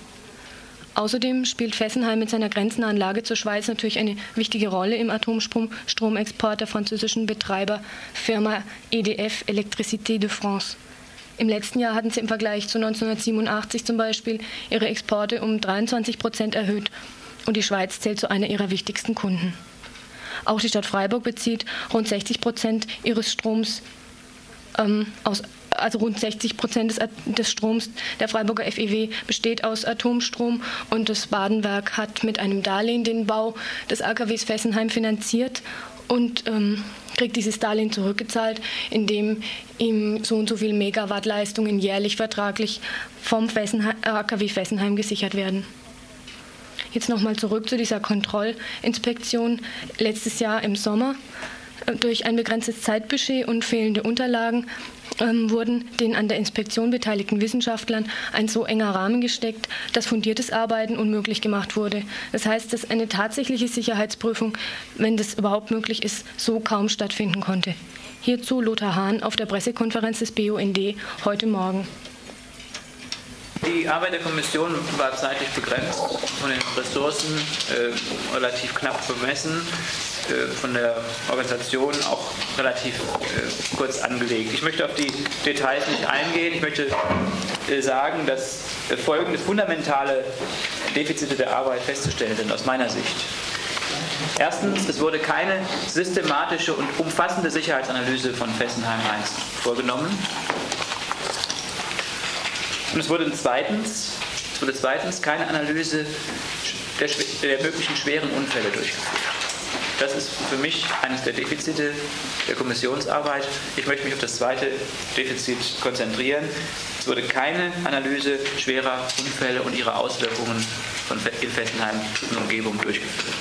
[SPEAKER 2] Außerdem spielt Fessenheim mit seiner grenznahen Lage zur Schweiz natürlich eine wichtige Rolle im Atomstromexport der französischen Betreiberfirma EDF Électricité de France. Im letzten Jahr hatten sie im Vergleich zu 1987 zum Beispiel ihre Exporte um 23 Prozent erhöht und die Schweiz zählt zu einer ihrer wichtigsten Kunden. Auch die Stadt Freiburg bezieht rund 60 Prozent ihres Stroms ähm, aus also rund 60 Prozent des, des, Stroms der Freiburger FEW besteht aus Atomstrom und das Badenwerk hat mit einem Darlehen den Bau des AKWs Fessenheim finanziert und ähm, kriegt dieses Darlehen zurückgezahlt, indem ihm so und so viel Megawattleistungen jährlich vertraglich vom Fessenheim, AKW Fessenheim gesichert werden. Jetzt nochmal zurück zu dieser Kontrollinspektion letztes Jahr im Sommer. Durch ein begrenztes Zeitbudget und fehlende Unterlagen ähm, wurden den an der Inspektion beteiligten Wissenschaftlern ein so enger Rahmen gesteckt, dass fundiertes Arbeiten unmöglich gemacht wurde. Das heißt, dass eine tatsächliche Sicherheitsprüfung, wenn das überhaupt möglich ist, so kaum stattfinden konnte. Hierzu Lothar Hahn auf der Pressekonferenz des BUND heute Morgen.
[SPEAKER 9] Die Arbeit der Kommission war zeitlich begrenzt, von den Ressourcen äh, relativ knapp bemessen, von der Organisation auch relativ äh, kurz angelegt. Ich möchte auf die Details nicht eingehen. Ich möchte äh, sagen, dass äh, folgende fundamentale Defizite der Arbeit festzustellen sind aus meiner Sicht. Erstens, es wurde keine systematische und umfassende Sicherheitsanalyse von Fessenheim 1 vorgenommen. Und es wurde zweitens, es wurde zweitens keine Analyse der, der möglichen schweren Unfälle durchgeführt. Das ist für mich eines der Defizite der Kommissionsarbeit. Ich möchte mich auf das zweite Defizit konzentrieren. Es wurde keine Analyse schwerer Unfälle und ihrer Auswirkungen von in Fessenheim und Umgebung durchgeführt.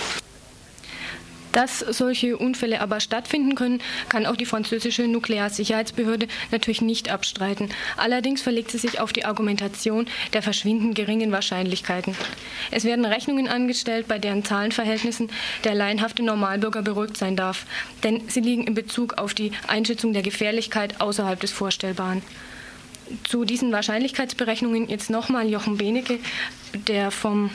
[SPEAKER 2] Dass solche Unfälle aber stattfinden können, kann auch die französische Nuklearsicherheitsbehörde natürlich nicht abstreiten. Allerdings verlegt sie sich auf die Argumentation der verschwindend geringen Wahrscheinlichkeiten. Es werden Rechnungen angestellt, bei deren Zahlenverhältnissen der laienhafte Normalbürger beruhigt sein darf, denn sie liegen in Bezug auf die Einschätzung der Gefährlichkeit außerhalb des Vorstellbaren. Zu diesen Wahrscheinlichkeitsberechnungen jetzt nochmal Jochen Benecke, der vom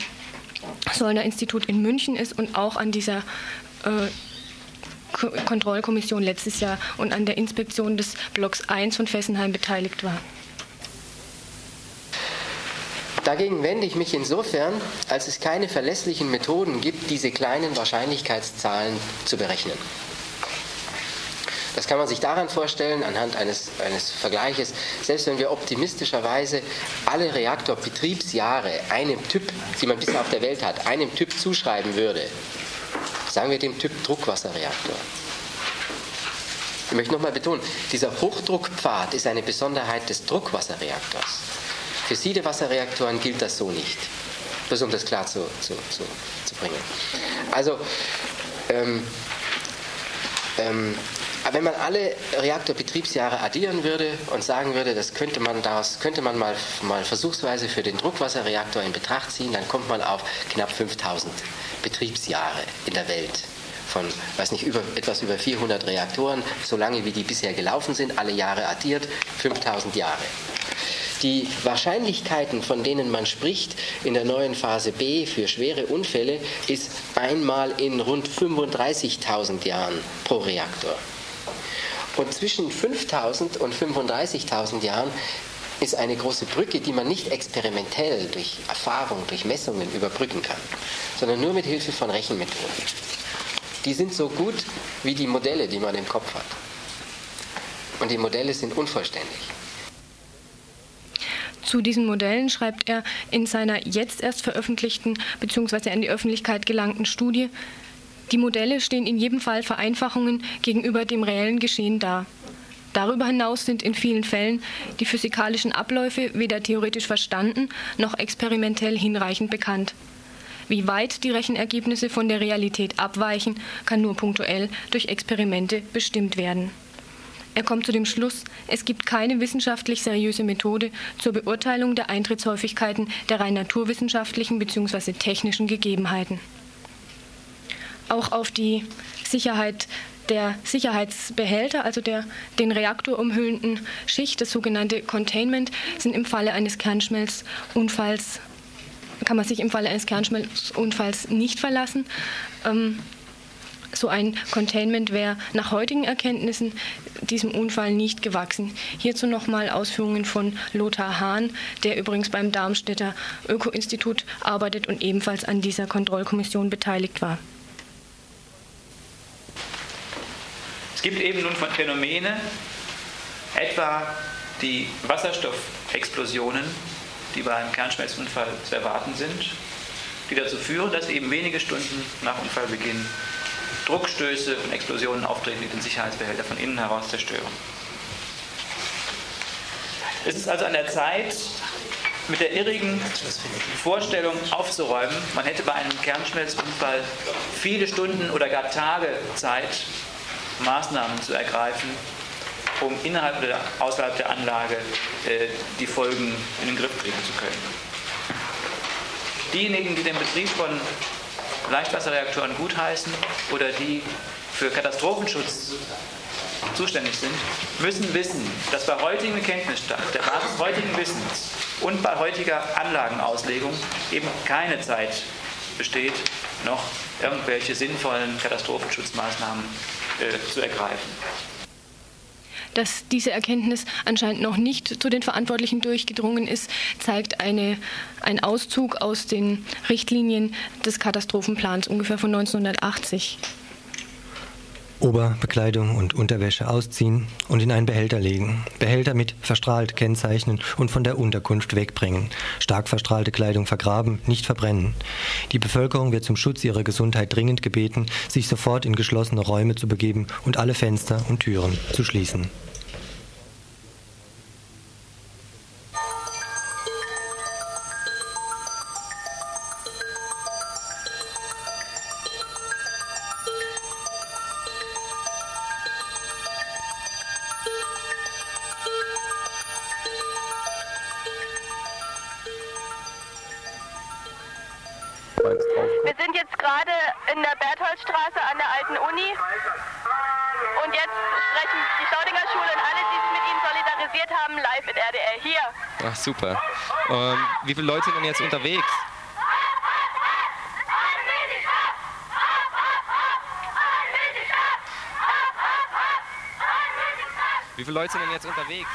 [SPEAKER 2] Sollner Institut in München ist und auch an dieser Kontrollkommission letztes Jahr und an der Inspektion des Blocks 1 von Fessenheim beteiligt war.
[SPEAKER 10] Dagegen wende ich mich insofern, als es keine verlässlichen Methoden gibt, diese kleinen Wahrscheinlichkeitszahlen zu berechnen. Das kann man sich daran vorstellen, anhand eines, eines Vergleiches, selbst wenn wir optimistischerweise alle Reaktorbetriebsjahre einem Typ, die man bisher auf der Welt hat, einem Typ zuschreiben würde, Sagen wir dem Typ Druckwasserreaktor. Ich möchte nochmal betonen, dieser Hochdruckpfad ist eine Besonderheit des Druckwasserreaktors. Für Siedewasserreaktoren gilt das so nicht. Bloß um das klar zu, zu, zu, zu bringen. Also, ähm, ähm, wenn man alle Reaktorbetriebsjahre addieren würde und sagen würde, das könnte man daraus könnte man mal, mal versuchsweise für den Druckwasserreaktor in Betracht ziehen, dann kommt man auf knapp 5000 Betriebsjahre in der Welt von, weiß nicht, über, etwas über 400 Reaktoren, so lange wie die bisher gelaufen sind, alle Jahre addiert, 5000 Jahre. Die Wahrscheinlichkeiten, von denen man spricht in der neuen Phase B für schwere Unfälle, ist einmal in rund 35.000 Jahren pro Reaktor. Und zwischen 5000 und 35.000 Jahren ist eine große Brücke, die man nicht experimentell durch Erfahrung, durch Messungen überbrücken kann, sondern nur mit Hilfe von Rechenmethoden. Die sind so gut wie die Modelle, die man im Kopf hat. Und die Modelle sind unvollständig.
[SPEAKER 2] Zu diesen Modellen schreibt er in seiner jetzt erst veröffentlichten bzw. an die Öffentlichkeit gelangten Studie, die Modelle stehen in jedem Fall Vereinfachungen gegenüber dem reellen Geschehen dar. Darüber hinaus sind in vielen Fällen die physikalischen Abläufe weder theoretisch verstanden noch experimentell hinreichend bekannt. Wie weit die Rechenergebnisse von der Realität abweichen, kann nur punktuell durch Experimente bestimmt werden. Er kommt zu dem Schluss, es gibt keine wissenschaftlich seriöse Methode zur Beurteilung der Eintrittshäufigkeiten der rein naturwissenschaftlichen bzw. technischen Gegebenheiten. Auch auf die Sicherheit der Sicherheitsbehälter, also der den Reaktor umhüllenden Schicht, das sogenannte Containment, sind im Falle eines Kernschmelzunfalls kann man sich im Falle eines Kernschmelzunfalls nicht verlassen. Ähm, so ein Containment wäre nach heutigen Erkenntnissen diesem Unfall nicht gewachsen. Hierzu nochmal Ausführungen von Lothar Hahn, der übrigens beim Darmstädter Öko-Institut arbeitet und ebenfalls an dieser Kontrollkommission beteiligt war.
[SPEAKER 9] Gibt eben nun Phänomene, etwa die Wasserstoffexplosionen, die bei einem Kernschmelzunfall zu erwarten sind, die dazu führen, dass eben wenige Stunden nach Unfallbeginn Druckstöße und Explosionen auftreten, die den Sicherheitsbehälter von innen heraus zerstören. Es ist also an der Zeit, mit der irrigen Vorstellung aufzuräumen, man hätte bei einem Kernschmelzunfall viele Stunden oder gar Tage Zeit, Maßnahmen zu ergreifen, um innerhalb oder außerhalb der Anlage äh, die Folgen in den Griff kriegen zu können. Diejenigen, die den Betrieb von Leichtwasserreaktoren gutheißen oder die für Katastrophenschutz zuständig sind, müssen wissen, dass bei heutigem Kenntnisstand, der Basis heutigen Wissens, und bei heutiger Anlagenauslegung eben keine Zeit besteht, noch irgendwelche sinnvollen Katastrophenschutzmaßnahmen äh, zu ergreifen.
[SPEAKER 2] Dass diese Erkenntnis anscheinend noch nicht zu den Verantwortlichen durchgedrungen ist, zeigt eine, ein Auszug aus den Richtlinien des Katastrophenplans ungefähr von 1980.
[SPEAKER 3] Oberbekleidung und Unterwäsche ausziehen und in einen Behälter legen. Behälter mit verstrahlt kennzeichnen und von der Unterkunft wegbringen. Stark verstrahlte Kleidung vergraben, nicht verbrennen. Die Bevölkerung wird zum Schutz ihrer Gesundheit dringend gebeten, sich sofort in geschlossene Räume zu begeben und alle Fenster und Türen zu schließen.
[SPEAKER 11] Super. Ähm, wie viele Leute sind denn jetzt unterwegs? Wie viele Leute sind denn jetzt unterwegs?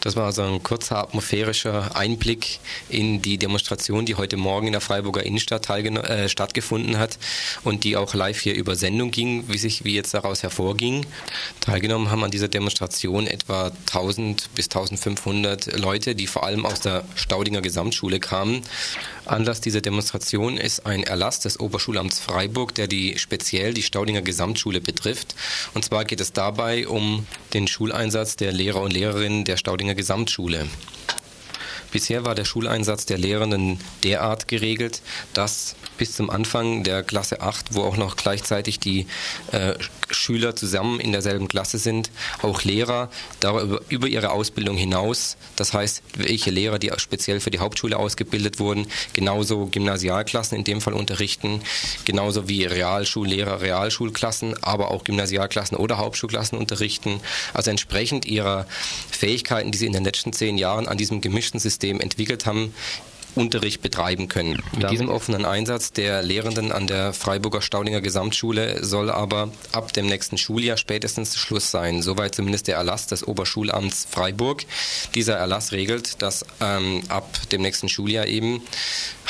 [SPEAKER 11] Das war also ein kurzer atmosphärischer Einblick in die Demonstration, die heute Morgen in der Freiburger Innenstadt äh, stattgefunden hat und die auch live hier über Sendung ging, wie sich wie jetzt daraus hervorging. Teilgenommen haben an dieser Demonstration etwa 1000 bis 1500 Leute, die vor allem aus der Staudinger Gesamtschule kamen. Anlass dieser Demonstration ist ein Erlass des Oberschulamts Freiburg, der die speziell die Staudinger Gesamtschule betrifft. Und zwar geht es dabei um den Schuleinsatz der Lehrer und Lehrerinnen der Staudinger Gesamtschule. Bisher war der Schuleinsatz der Lehrenden derart geregelt, dass bis zum Anfang der Klasse 8, wo auch noch gleichzeitig die äh, Schüler zusammen in derselben Klasse sind, auch Lehrer darüber, über ihre Ausbildung hinaus, das heißt, welche Lehrer, die speziell für die Hauptschule ausgebildet wurden, genauso Gymnasialklassen in dem Fall unterrichten, genauso wie Realschullehrer Realschulklassen, aber auch Gymnasialklassen oder Hauptschulklassen unterrichten. Also entsprechend ihrer Fähigkeiten, die sie in den letzten zehn Jahren an diesem gemischten System entwickelt haben, Unterricht betreiben können. Mit diesem offenen Einsatz der Lehrenden an der Freiburger Staudinger Gesamtschule soll aber ab dem nächsten Schuljahr spätestens Schluss sein. Soweit zumindest der Erlass des Oberschulamts Freiburg. Dieser Erlass regelt, dass ähm, ab dem nächsten Schuljahr eben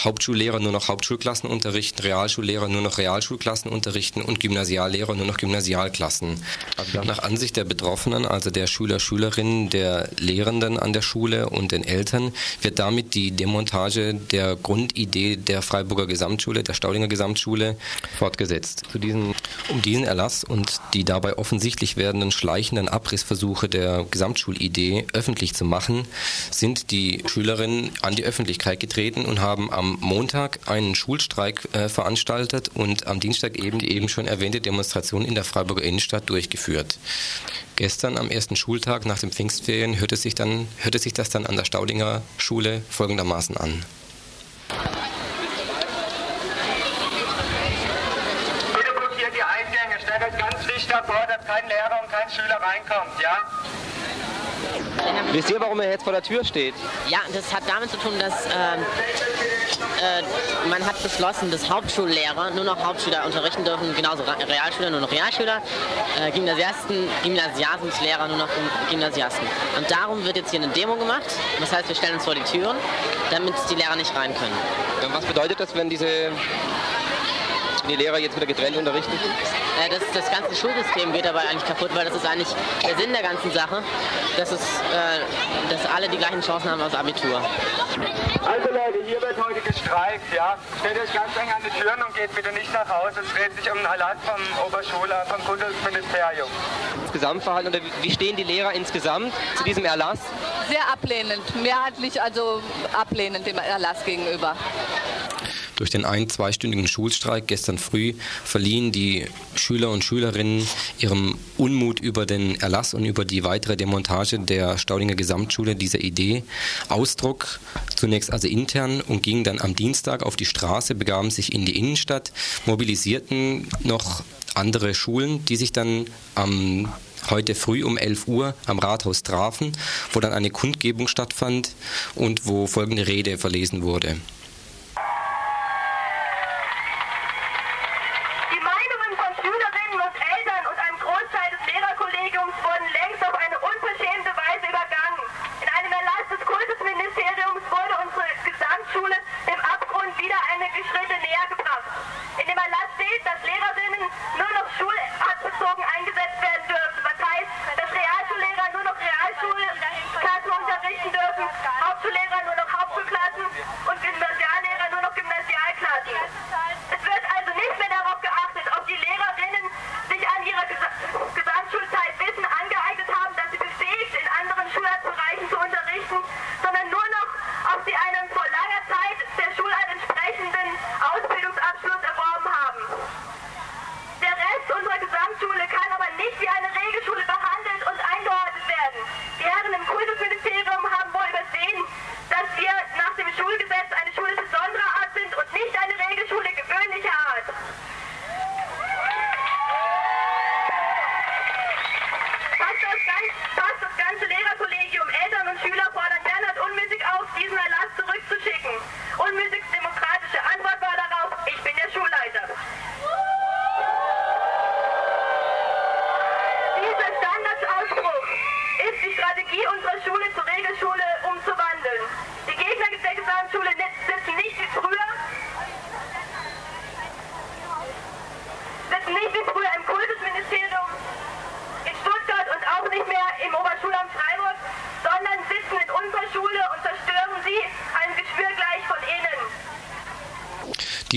[SPEAKER 11] Hauptschullehrer nur noch Hauptschulklassen unterrichten, Realschullehrer nur noch Realschulklassen unterrichten und Gymnasiallehrer nur noch Gymnasialklassen. Also nach Ansicht der Betroffenen, also der Schüler, Schülerinnen, der Lehrenden an der Schule und den Eltern, wird damit die Demontage der Grundidee der Freiburger Gesamtschule, der Staudinger Gesamtschule fortgesetzt. Zu diesen, um diesen Erlass und die dabei offensichtlich werdenden schleichenden Abrissversuche der Gesamtschulidee öffentlich zu machen, sind die Schülerinnen an die Öffentlichkeit getreten und haben am Montag einen Schulstreik äh, veranstaltet und am Dienstag eben die eben schon erwähnte Demonstration in der Freiburger Innenstadt durchgeführt. Gestern am ersten Schultag nach den Pfingstferien hörte sich, dann, hörte sich das dann an der Staudinger Schule folgendermaßen an.
[SPEAKER 12] Bitte blockiert die Eingänge, stellt euch ganz dicht davor, dass kein Lehrer und kein Schüler reinkommt, ja?
[SPEAKER 11] Wisst ihr, warum er jetzt vor der Tür steht?
[SPEAKER 13] Ja, das hat damit zu tun, dass ähm, äh, man hat beschlossen, dass Hauptschullehrer nur noch Hauptschüler unterrichten dürfen, genauso Realschüler nur noch Realschüler, äh, Gymnasiasten, Gymnasiatenslehrer nur noch Gymnasiasten. Und darum wird jetzt hier eine Demo gemacht. Das heißt, wir stellen uns vor die Türen, damit die Lehrer nicht rein können.
[SPEAKER 11] Was bedeutet das, wenn diese die Lehrer jetzt wieder getrennt unterrichten?
[SPEAKER 13] Äh, das, das ganze Schulsystem geht dabei eigentlich kaputt, weil das ist eigentlich der Sinn der ganzen Sache, dass, es, äh, dass alle die gleichen Chancen haben als Abitur.
[SPEAKER 12] Also Leute, hier wird heute gestreikt, ja. Stellt euch ganz eng an die Türen und geht bitte nicht nach Hause. Es dreht sich um einen Erlass vom Oberschule, vom Kultusministerium.
[SPEAKER 11] Insgesamt verhalten oder wie stehen die Lehrer insgesamt zu diesem Erlass?
[SPEAKER 14] Sehr ablehnend, mehrheitlich also ablehnend dem Erlass gegenüber.
[SPEAKER 11] Durch den ein-, zweistündigen Schulstreik gestern früh verliehen die Schüler und Schülerinnen ihrem Unmut über den Erlass und über die weitere Demontage der Staudinger Gesamtschule dieser Idee Ausdruck, zunächst also intern und gingen dann am Dienstag auf die Straße, begaben sich in die Innenstadt, mobilisierten noch andere Schulen, die sich dann am heute früh um 11 Uhr am Rathaus trafen, wo dann eine Kundgebung stattfand und wo folgende Rede verlesen wurde.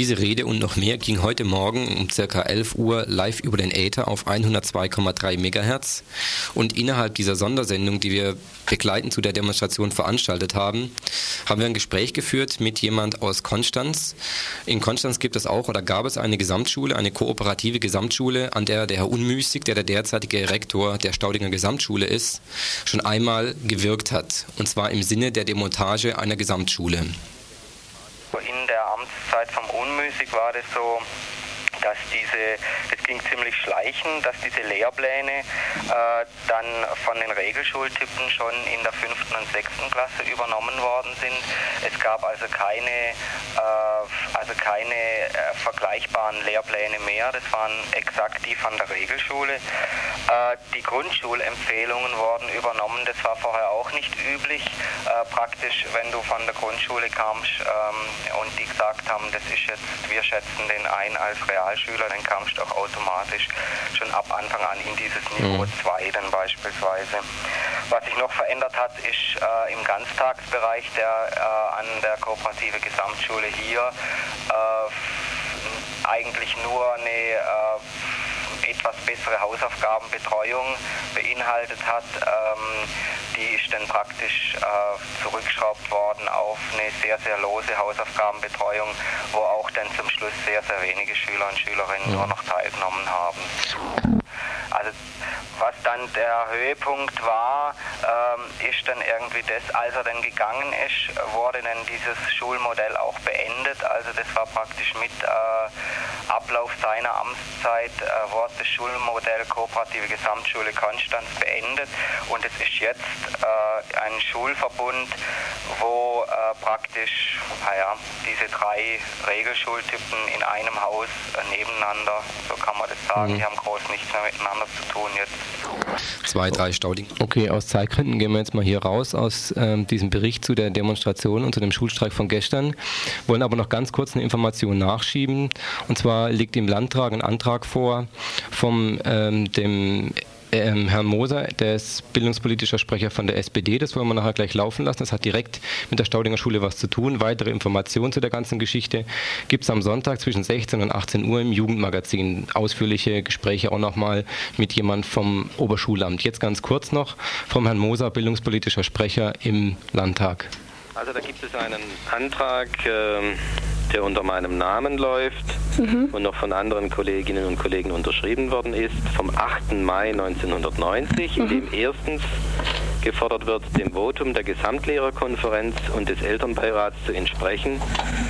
[SPEAKER 11] Diese Rede und noch mehr ging heute Morgen um ca. 11 Uhr live über den Äther auf 102,3 MHz. Und innerhalb dieser Sondersendung, die wir begleitend zu der Demonstration veranstaltet haben, haben wir ein Gespräch geführt mit jemand aus Konstanz. In Konstanz gibt es auch oder gab es eine Gesamtschule, eine kooperative Gesamtschule, an der der Herr Unmüßig, der der derzeitige Rektor der Staudinger Gesamtschule ist, schon einmal gewirkt hat. Und zwar im Sinne der Demontage einer Gesamtschule.
[SPEAKER 15] Amtszeit Unmüßig war das so, dass diese, das ging ziemlich schleichend, dass diese Lehrpläne äh, dann von den Regelschultypen schon in der fünften und sechsten Klasse übernommen worden sind. Es gab also keine, äh, also keine äh, vergleichbaren Lehrpläne mehr. Das waren exakt die von der Regelschule. Äh, die Grundschulempfehlungen wurden übernommen. Das war vorher auch nicht üblich. Äh, praktisch, wenn du von der Grundschule kamst ähm, und die gesagt haben, das ist jetzt, wir schätzen den ein als Realschüler, dann kamst du auch automatisch schon ab Anfang an in dieses Niveau 2 mhm. dann beispielsweise. Was sich noch verändert hat, ist äh, im Ganztagsbereich der äh, an der kooperative Gesamtschule hier äh, eigentlich nur eine äh, etwas bessere Hausaufgabenbetreuung beinhaltet hat, ähm, die ist dann praktisch äh, zurückgeschraubt worden auf eine sehr, sehr lose Hausaufgabenbetreuung, wo auch dann zum Schluss sehr, sehr wenige Schüler und Schülerinnen nur noch teilgenommen haben. Also was dann der Höhepunkt war, ähm, ist dann irgendwie das, als er dann gegangen ist, wurde dann dieses Schulmodell auch beendet. Also das war praktisch mit äh, Ablauf seiner Amtszeit, äh, wurde das Schulmodell Kooperative Gesamtschule Konstanz beendet und es ist jetzt äh, ein Schulverbund, wo äh, praktisch naja, diese drei Regelschultypen in einem Haus äh, nebeneinander, so kann man das sagen, mhm. die haben groß nichts mehr miteinander zu tun jetzt.
[SPEAKER 11] Zwei, drei Stauding. Okay, aus Zeitgründen gehen wir jetzt mal hier raus aus ähm, diesem Bericht zu der Demonstration und zu dem Schulstreik von gestern, wollen aber noch ganz kurz eine Information nachschieben. Und zwar liegt im Landtag ein Antrag vor vom ähm, dem ähm, Herrn Moser, der ist bildungspolitischer Sprecher von der SPD, das wollen wir nachher gleich laufen lassen. Das hat direkt mit der Staudinger Schule was zu tun. Weitere Informationen zu der ganzen Geschichte gibt es am Sonntag zwischen 16 und 18 Uhr im Jugendmagazin. Ausführliche Gespräche auch nochmal mit jemand vom Oberschulamt. Jetzt ganz kurz noch vom Herrn Moser, bildungspolitischer Sprecher im Landtag.
[SPEAKER 16] Also da gibt es einen Antrag, äh, der unter meinem Namen läuft mhm. und noch von anderen Kolleginnen und Kollegen unterschrieben worden ist, vom 8. Mai 1990, mhm. in dem erstens gefordert wird, dem Votum der Gesamtlehrerkonferenz und des Elternbeirats zu entsprechen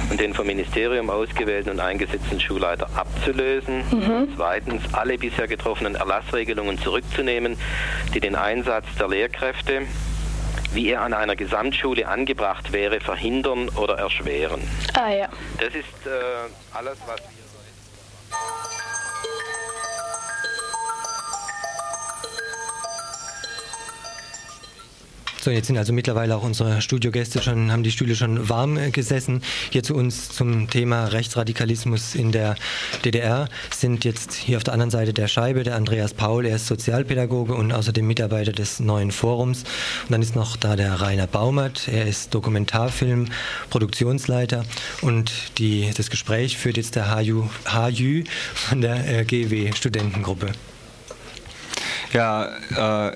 [SPEAKER 16] und den vom Ministerium ausgewählten und eingesetzten Schulleiter abzulösen. Mhm. Zweitens, alle bisher getroffenen Erlassregelungen zurückzunehmen, die den Einsatz der Lehrkräfte wie er an einer Gesamtschule angebracht wäre, verhindern oder erschweren.
[SPEAKER 17] Ah ja.
[SPEAKER 16] Das ist äh, alles, was wir.
[SPEAKER 3] So, jetzt sind also mittlerweile auch unsere Studiogäste schon, haben die Stühle schon warm äh, gesessen. Hier zu uns zum Thema Rechtsradikalismus in der DDR sind jetzt hier auf der anderen Seite der Scheibe der Andreas Paul, er ist Sozialpädagoge und außerdem Mitarbeiter des neuen Forums. Und dann ist noch da der Rainer Baumert, er ist Dokumentarfilm, Produktionsleiter und die, das Gespräch führt jetzt der Haju, Haju von der äh, GW Studentengruppe.
[SPEAKER 18] Ja, äh,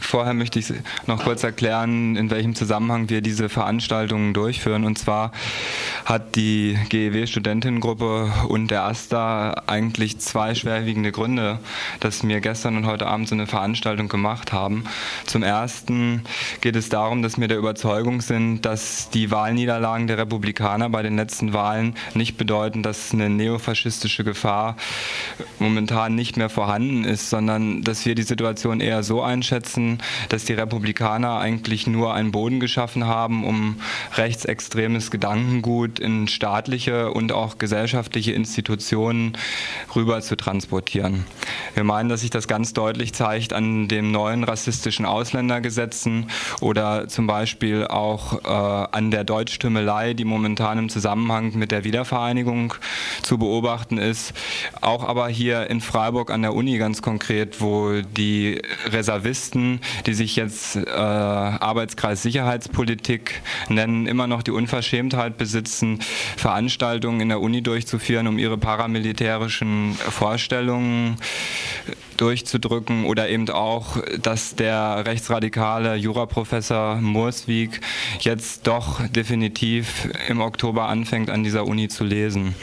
[SPEAKER 18] Vorher möchte ich noch kurz erklären, in welchem Zusammenhang wir diese Veranstaltungen durchführen. Und zwar hat die GEW-Studentinnengruppe und der AStA eigentlich zwei schwerwiegende Gründe, dass wir gestern und heute Abend so eine Veranstaltung gemacht haben. Zum Ersten geht es darum, dass wir der Überzeugung sind, dass die Wahlniederlagen der Republikaner bei den letzten Wahlen nicht bedeuten, dass eine neofaschistische Gefahr momentan nicht mehr vorhanden ist, sondern dass wir die Situation eher so einschätzen, setzen, dass die Republikaner eigentlich nur einen Boden geschaffen haben, um rechtsextremes Gedankengut in staatliche und auch gesellschaftliche Institutionen rüber zu transportieren. Wir meinen, dass sich das ganz deutlich zeigt an den neuen rassistischen Ausländergesetzen oder zum Beispiel auch äh, an der Deutschtümmelei, die momentan im Zusammenhang mit der Wiedervereinigung zu beobachten ist. Auch aber hier in Freiburg an der Uni ganz konkret, wo die Reservisten die sich jetzt äh, Arbeitskreis Sicherheitspolitik nennen, immer noch die Unverschämtheit besitzen, Veranstaltungen in der Uni durchzuführen, um ihre paramilitärischen Vorstellungen durchzudrücken oder eben auch, dass der rechtsradikale Juraprofessor Murswig jetzt doch definitiv im Oktober anfängt, an dieser Uni zu lesen.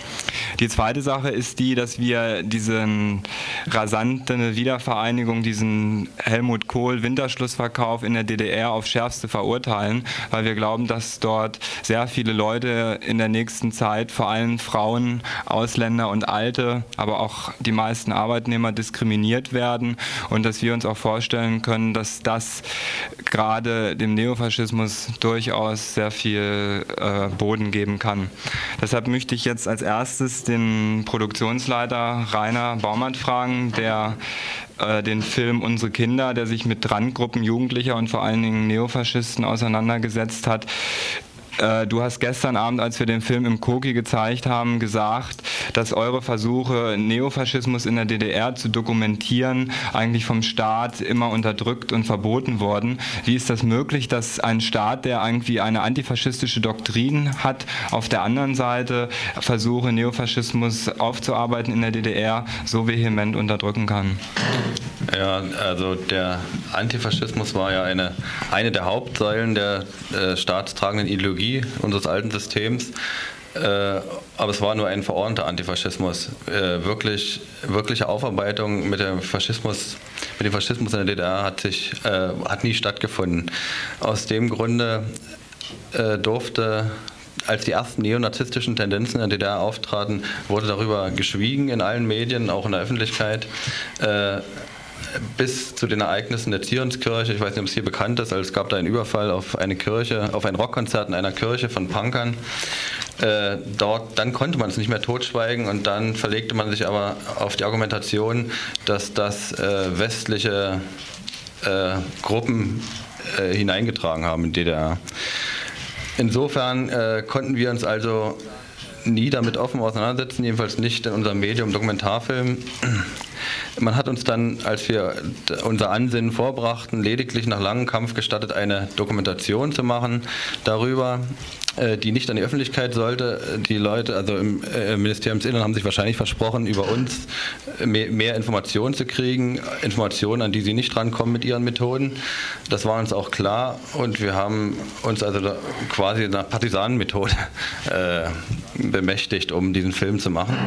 [SPEAKER 18] Die zweite Sache ist die, dass wir diesen rasante Wiedervereinigung, diesen Helmut Kohl Winterschlussverkauf in der DDR auf schärfste verurteilen, weil wir glauben, dass dort sehr viele Leute in der nächsten Zeit, vor allem Frauen, Ausländer und Alte, aber auch die meisten Arbeitnehmer diskriminiert werden und dass wir uns auch vorstellen können, dass das gerade dem Neofaschismus durchaus sehr viel äh, Boden geben kann. Deshalb möchte ich jetzt als erstes den Produktionsleiter Rainer Baumert fragen, der äh, den Film Unsere Kinder, der sich mit Randgruppen Jugendlicher und vor allen Dingen Neofaschisten auseinandergesetzt hat, äh, du hast gestern Abend, als wir den Film im Koki gezeigt haben, gesagt, dass eure Versuche, Neofaschismus in der DDR zu dokumentieren, eigentlich vom Staat immer unterdrückt und verboten wurden. Wie ist das möglich, dass ein Staat, der irgendwie eine antifaschistische Doktrin hat, auf der anderen Seite Versuche, Neofaschismus aufzuarbeiten in der DDR, so vehement unterdrücken kann?
[SPEAKER 19] Ja, also der Antifaschismus war ja eine, eine der Hauptsäulen der äh, staatstragenden Ideologie unseres alten Systems. Äh, aber es war nur ein verordneter Antifaschismus. Äh, wirklich, wirkliche Aufarbeitung mit dem Faschismus, mit dem Faschismus in der DDR hat, sich, äh, hat nie stattgefunden. Aus dem Grunde äh, durfte als die ersten neonazistischen Tendenzen in der DDR auftraten, wurde darüber geschwiegen in allen Medien, auch in der Öffentlichkeit. Äh, bis zu den Ereignissen der Zionskirche, ich weiß nicht, ob es hier bekannt ist, also es gab da einen Überfall auf eine Kirche, auf ein Rockkonzert in einer Kirche von Punkern. Äh, dort, dann konnte man es nicht mehr totschweigen und dann verlegte man sich aber auf die Argumentation, dass das äh, westliche äh, Gruppen äh, hineingetragen haben in DDR. Insofern äh, konnten wir uns also nie damit offen auseinandersetzen, jedenfalls nicht in unserem Medium Dokumentarfilm. Man hat uns dann, als wir unser Ansinnen vorbrachten, lediglich nach langem Kampf gestattet, eine Dokumentation zu machen darüber, äh, die nicht an die Öffentlichkeit sollte. Die Leute, also im äh, Ministerium des Innern, haben sich wahrscheinlich versprochen, über uns mehr, Informationen zu kriegen, Informationen, an die sie nicht rankommen mit ihren Methoden. Das war uns auch klar und wir haben uns also quasi einer Partisanenmethode äh, bemächtigt, um diesen Film zu machen.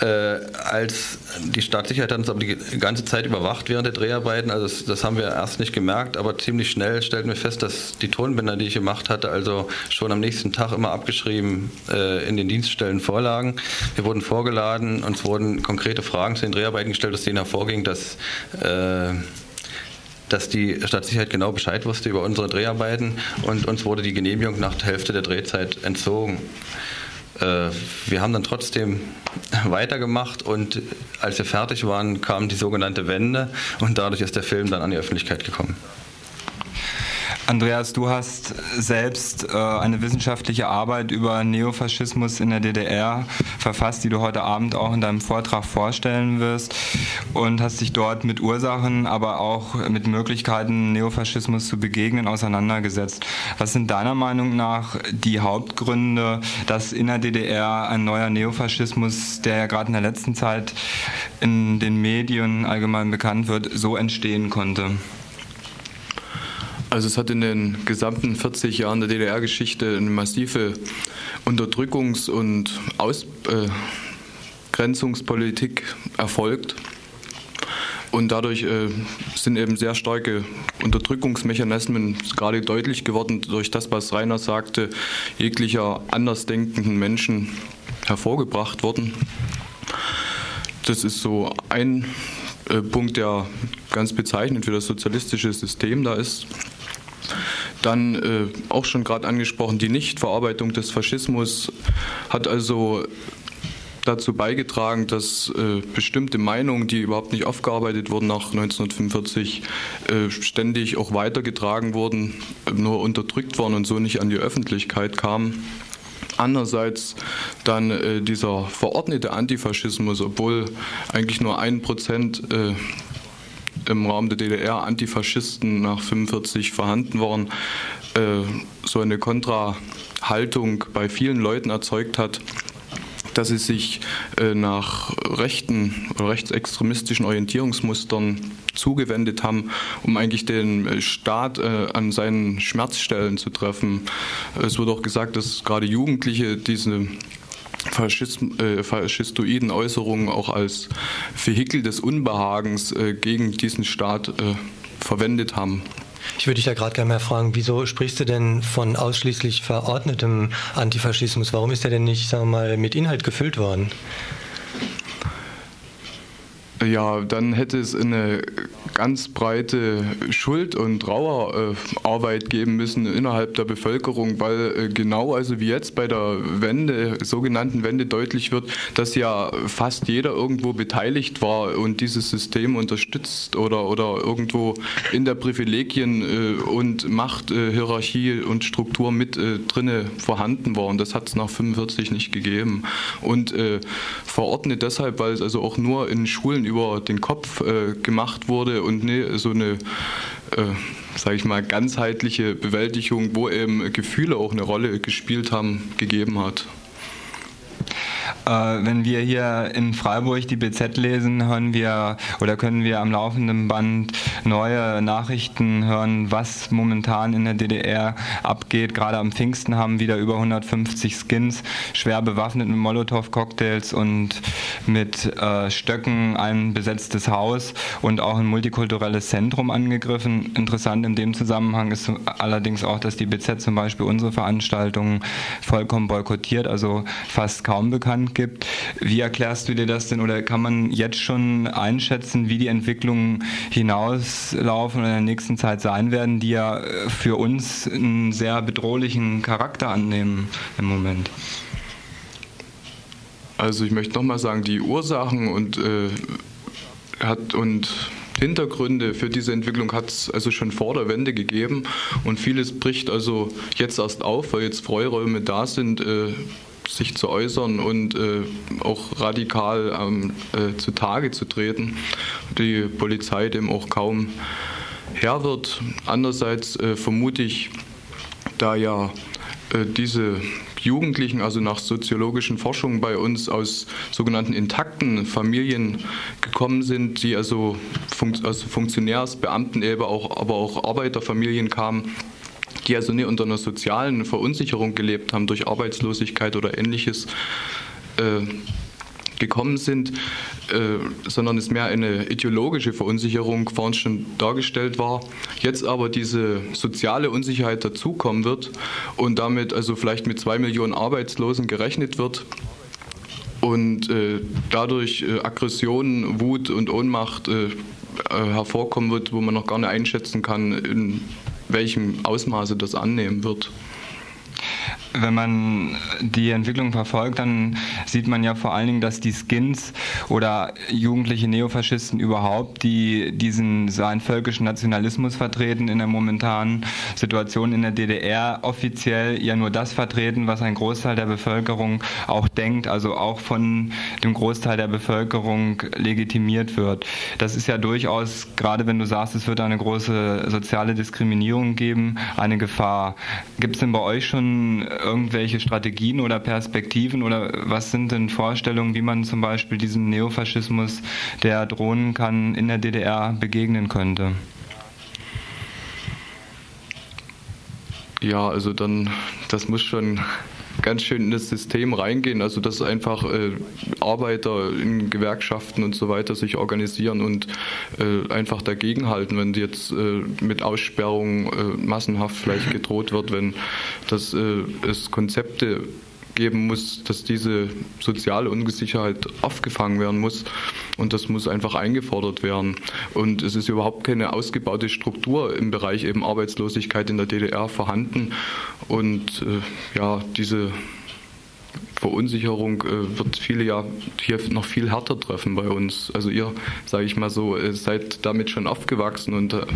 [SPEAKER 19] äh, als die Stadtsicherheit hat uns aber die ganze Zeit überwacht während der Dreharbeiten. Also das, das, haben wir erst nicht gemerkt, aber ziemlich schnell stellten wir fest, dass die Tonbänder, die ich gemacht hatte, also schon am nächsten Tag immer abgeschrieben äh, in den Dienststellen vorlagen. Wir wurden vorgeladen, uns wurden konkrete Fragen zu den Dreharbeiten gestellt, aus denen hervorging, dass äh, dass die Stadtsicherheit genau Bescheid wusste über unsere Dreharbeiten und uns wurde die Genehmigung nach der Hälfte der Drehzeit entzogen. Äh, wir haben dann trotzdem weitergemacht und als wir fertig waren, kam die sogenannte Wende und dadurch ist der Film dann an die Öffentlichkeit gekommen.
[SPEAKER 18] Andreas, du hast selbst äh, eine wissenschaftliche Arbeit über Neofaschismus in der DDR verfasst, die du heute Abend auch in deinem Vortrag vorstellen wirst und hast dich dort mit Ursachen, aber auch mit Möglichkeiten, Neofaschismus zu begegnen, auseinandergesetzt. Was sind deiner Meinung nach die Hauptgründe, dass in der DDR ein neuer Neofaschismus, der ja gerade in der letzten Zeit in den Medien allgemein bekannt wird, so entstehen konnte?
[SPEAKER 20] Also es hat in den gesamten 40 Jahren der DDR-Geschichte eine massive Unterdrückungs- und Ausgrenzungspolitik äh, erfolgt. Und dadurch äh, sind eben sehr starke Unterdrückungsmechanismen gerade deutlich geworden durch das, was Rainer sagte, jeglicher andersdenkenden Menschen hervorgebracht worden. Das ist so ein äh, Punkt, der ganz bezeichnend für das sozialistische System da ist. Dann äh, auch schon gerade angesprochen, die Nichtverarbeitung des Faschismus hat also dazu beigetragen, dass äh, bestimmte Meinungen, die überhaupt nicht aufgearbeitet wurden nach 1945, äh, ständig auch weitergetragen wurden, nur unterdrückt worden und so nicht an die Öffentlichkeit kamen. Andererseits dann äh, dieser verordnete Antifaschismus, obwohl eigentlich nur ein Prozent äh, im Raum der DDR Antifaschisten nach 45 vorhanden waren, äh, so eine Kontrahaltung bei vielen Leuten erzeugt hat, dass sie sich äh, nach rechten oder rechtsextremistischen Orientierungsmustern zugewendet haben, um eigentlich den Staat äh, an seinen Schmerzstellen zu treffen. Es wird auch gesagt, dass gerade Jugendliche diese Faschism, äh, faschistoiden Äußerungen auch als Vehikel des Unbehagens äh, gegen diesen Staat äh, verwendet haben.
[SPEAKER 3] Ich würde dich da gerade gerne mal fragen, wieso sprichst du denn von ausschließlich verordnetem Antifaschismus? Warum ist der denn nicht, sagen wir mal, mit Inhalt gefüllt worden?
[SPEAKER 20] Ja, dann hätte es eine ganz breite Schuld- und Trauerarbeit geben müssen innerhalb der Bevölkerung, weil äh, genau also wie jetzt bei der Wende, sogenannten Wende deutlich wird, dass ja fast jeder irgendwo beteiligt war und dieses System unterstützt oder, oder irgendwo in der Privilegien- äh, und Machthierarchie und Struktur mit äh, drinne vorhanden war. Und das hat es nach 45 nicht gegeben. Und verordnet deshalb, weil es also auch nur in Schulen über den Kopf gemacht wurde und ne, so eine, äh, sage ich mal, ganzheitliche Bewältigung, wo eben Gefühle auch eine Rolle gespielt haben, gegeben hat.
[SPEAKER 18] Äh, wenn wir hier in Freiburg die BZ lesen, hören wir oder können wir am laufenden Band neue Nachrichten hören, was momentan in der DDR abgeht. Gerade am Pfingsten haben wieder über 150 Skins schwer bewaffnet mit Molotow-Cocktails und mit äh, Stöcken ein besetztes Haus und auch ein multikulturelles Zentrum angegriffen. Interessant in dem Zusammenhang ist allerdings auch, dass die BZ zum Beispiel unsere Veranstaltungen vollkommen boykottiert, also fast kaum bekannt gibt. Wie erklärst du dir das denn oder kann man jetzt schon einschätzen, wie die Entwicklungen hinauslaufen oder in der nächsten Zeit sein werden, die ja äh, für uns einen sehr bedrohlichen Charakter annehmen im Moment?
[SPEAKER 20] Also ich möchte nochmal sagen, die Ursachen und, äh, hat, und Hintergründe für diese Entwicklung hat es also schon vor der Wende gegeben und vieles bricht also jetzt erst auf, weil jetzt Freiräume da sind, äh, sich zu äußern und äh, auch radikal ähm, äh, zutage zu treten. Die Polizei dem auch kaum Herr wird. Andererseits äh, vermute ich, da ja äh, diese Jugendlichen, also nach soziologischen Forschungen bei uns aus sogenannten intakten Familien gekommen sind, die also, Fun also Funktionärs, Beamtenebene, auch, aber auch Arbeiterfamilien kamen, die also nicht unter einer sozialen Verunsicherung gelebt haben durch Arbeitslosigkeit oder ähnliches, äh, gekommen sind, äh, sondern es mehr eine ideologische Verunsicherung vorhin schon dargestellt war. Jetzt aber diese soziale Unsicherheit dazukommen wird und damit also vielleicht mit zwei Millionen Arbeitslosen gerechnet wird und äh, dadurch äh, Aggression, Wut und Ohnmacht äh, äh, hervorkommen wird, wo man noch gar nicht einschätzen kann, in welchem Ausmaße das annehmen wird
[SPEAKER 18] wenn man die Entwicklung verfolgt, dann sieht man ja vor allen Dingen, dass die Skins oder jugendliche Neofaschisten überhaupt, die diesen so einen völkischen Nationalismus vertreten in der momentanen Situation in der DDR, offiziell ja nur das vertreten, was ein Großteil der Bevölkerung auch denkt, also auch von dem Großteil der Bevölkerung legitimiert wird. Das ist ja durchaus, gerade wenn du sagst, es wird eine große soziale Diskriminierung geben, eine Gefahr. Gibt es denn bei euch schon irgendwelche Strategien oder Perspektiven oder was sind denn Vorstellungen, wie man zum Beispiel diesem Neofaschismus, der drohen kann, in der DDR begegnen könnte?
[SPEAKER 20] Ja, also dann, das muss schon ganz schön in das System reingehen, also dass einfach äh, Arbeiter in Gewerkschaften und so weiter sich organisieren und äh, einfach dagegenhalten, wenn jetzt äh, mit Aussperrungen äh, massenhaft vielleicht gedroht wird, wenn das, äh, es Konzepte geben muss, dass diese soziale Ungesicherheit aufgefangen werden muss und das muss einfach eingefordert werden. Und es ist überhaupt keine ausgebaute Struktur im Bereich eben Arbeitslosigkeit in der DDR vorhanden und äh, ja, diese Verunsicherung äh, wird viele ja hier noch viel härter treffen bei uns. Also ihr, sage ich mal so, äh, seid damit schon aufgewachsen und äh,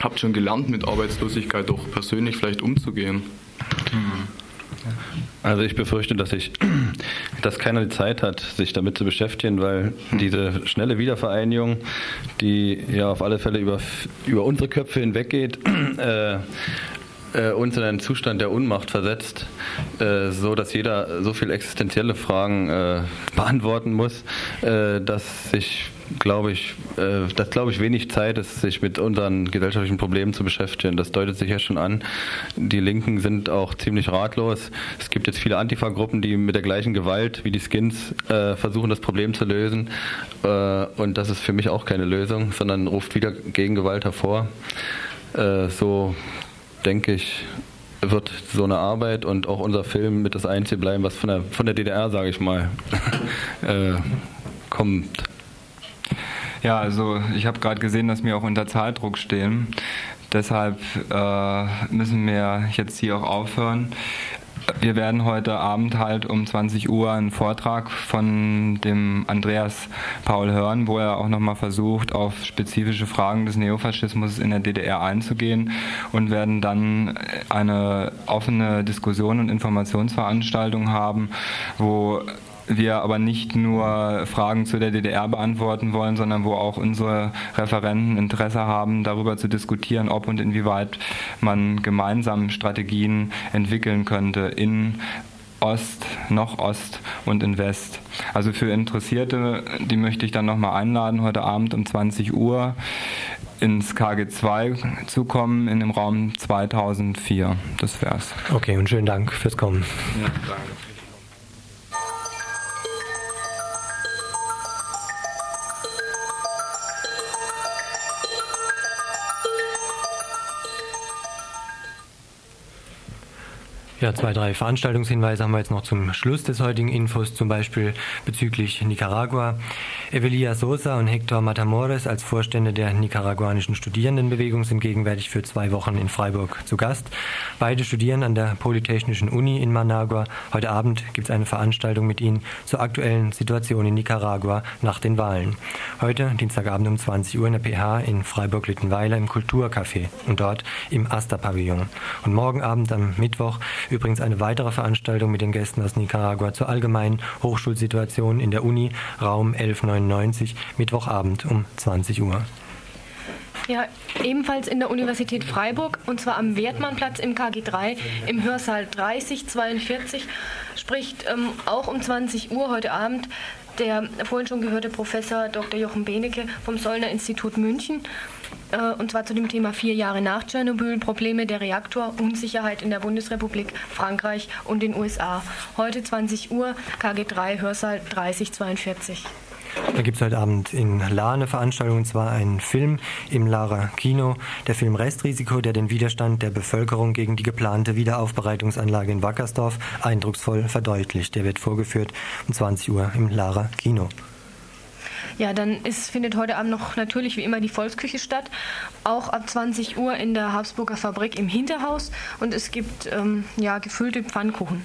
[SPEAKER 20] habt schon gelernt, mit Arbeitslosigkeit auch persönlich vielleicht umzugehen. Mhm.
[SPEAKER 19] Also ich befürchte, dass ich, dass keiner die Zeit hat, sich damit zu beschäftigen, weil diese schnelle Wiedervereinigung, die ja auf alle Fälle über, über unsere Köpfe hinweggeht, äh, äh, uns in einen Zustand der Unmacht versetzt, äh, so dass jeder so viele existenzielle Fragen äh, beantworten muss, äh, dass sich glaube ich, äh, dass glaube ich wenig Zeit ist, sich mit unseren gesellschaftlichen Problemen zu beschäftigen. Das deutet sich ja schon an. Die Linken sind auch ziemlich ratlos. Es gibt jetzt viele Antifa-Gruppen, die mit der gleichen Gewalt wie die Skins äh, versuchen, das Problem zu lösen. Und das ist für mich auch keine Lösung, sondern ruft wieder Gegengewalt hervor. So denke ich, wird so eine Arbeit und auch unser Film mit das Einzige bleiben, was von der, von der DDR, sage ich mal, äh, kommt.
[SPEAKER 18] Ja, also ich habe gerade gesehen, dass wir auch unter Zeitdruck stehen. Deshalb äh, müssen wir jetzt hier auch aufhören. Wir werden heute Abend halt um 20 Uhr einen Vortrag von dem Andreas Paul hören, wo er auch nochmal versucht, auf spezifische Fragen des Neofaschismus in der DDR einzugehen und werden dann eine offene Diskussion und Informationsveranstaltung haben, wo wir aber nicht nur Fragen zu der DDR beantworten wollen, sondern wo auch unsere Referenten Interesse haben, darüber zu diskutieren, ob und inwieweit man gemeinsam Strategien entwickeln könnte in Ost, noch Ost und in West. Also für Interessierte, die möchte ich dann nochmal einladen, heute Abend um 20 Uhr ins KG2 zu kommen, in dem Raum 2004. Das wär's.
[SPEAKER 3] Okay, und schönen Dank fürs Kommen. Ja, danke. Ja, zwei, drei Veranstaltungshinweise haben wir jetzt noch zum Schluss des heutigen Infos, zum Beispiel bezüglich Nicaragua. Evelia Sosa und Hector Matamores als Vorstände der nicaraguanischen Studierendenbewegung sind gegenwärtig für zwei Wochen in Freiburg zu Gast. Beide studieren an der Polytechnischen Uni in Managua. Heute Abend gibt es eine Veranstaltung mit ihnen zur aktuellen Situation in Nicaragua nach den Wahlen. Heute, Dienstagabend um 20 Uhr in der PH in Freiburg-Littenweiler im Kulturcafé und dort im Asta-Pavillon. Und morgen Abend am Mittwoch Übrigens eine weitere Veranstaltung mit den Gästen aus Nicaragua zur allgemeinen Hochschulsituation in der Uni, Raum 1199, Mittwochabend um 20 Uhr.
[SPEAKER 2] Ja, ebenfalls in der Universität Freiburg und zwar am Wertmannplatz im KG3 im Hörsaal 3042 spricht ähm, auch um 20 Uhr heute Abend der vorhin schon gehörte Professor Dr. Jochen Benecke vom Sollner Institut München und zwar zu dem Thema vier Jahre nach Tschernobyl, Probleme der Reaktor, Unsicherheit in der Bundesrepublik, Frankreich und den USA. Heute 20 Uhr, KG3, Hörsaal 3042.
[SPEAKER 3] Da gibt es heute Abend in La eine Veranstaltung, und zwar einen Film im Lara Kino. Der Film Restrisiko, der den Widerstand der Bevölkerung gegen die geplante Wiederaufbereitungsanlage in Wackersdorf eindrucksvoll verdeutlicht. Der wird vorgeführt um 20 Uhr im Lara Kino.
[SPEAKER 2] Ja, dann ist, findet heute Abend noch natürlich wie immer die Volksküche statt. Auch ab 20 Uhr in der Habsburger Fabrik im Hinterhaus. Und es gibt ähm, ja, gefüllte Pfannkuchen.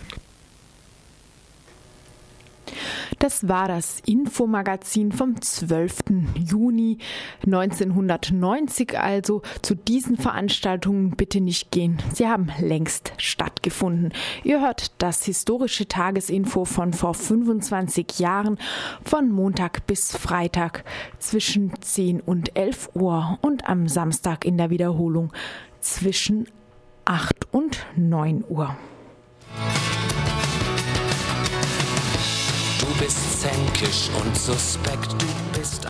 [SPEAKER 1] Das war das Infomagazin vom 12. Juni 1990. Also zu diesen Veranstaltungen bitte nicht gehen. Sie haben längst stattgefunden. Ihr hört das historische Tagesinfo von vor 25 Jahren von Montag bis Freitag zwischen 10 und 11 Uhr und am Samstag in der Wiederholung zwischen 8 und 9 Uhr.
[SPEAKER 21] Du bist zänkisch und suspekt, du bist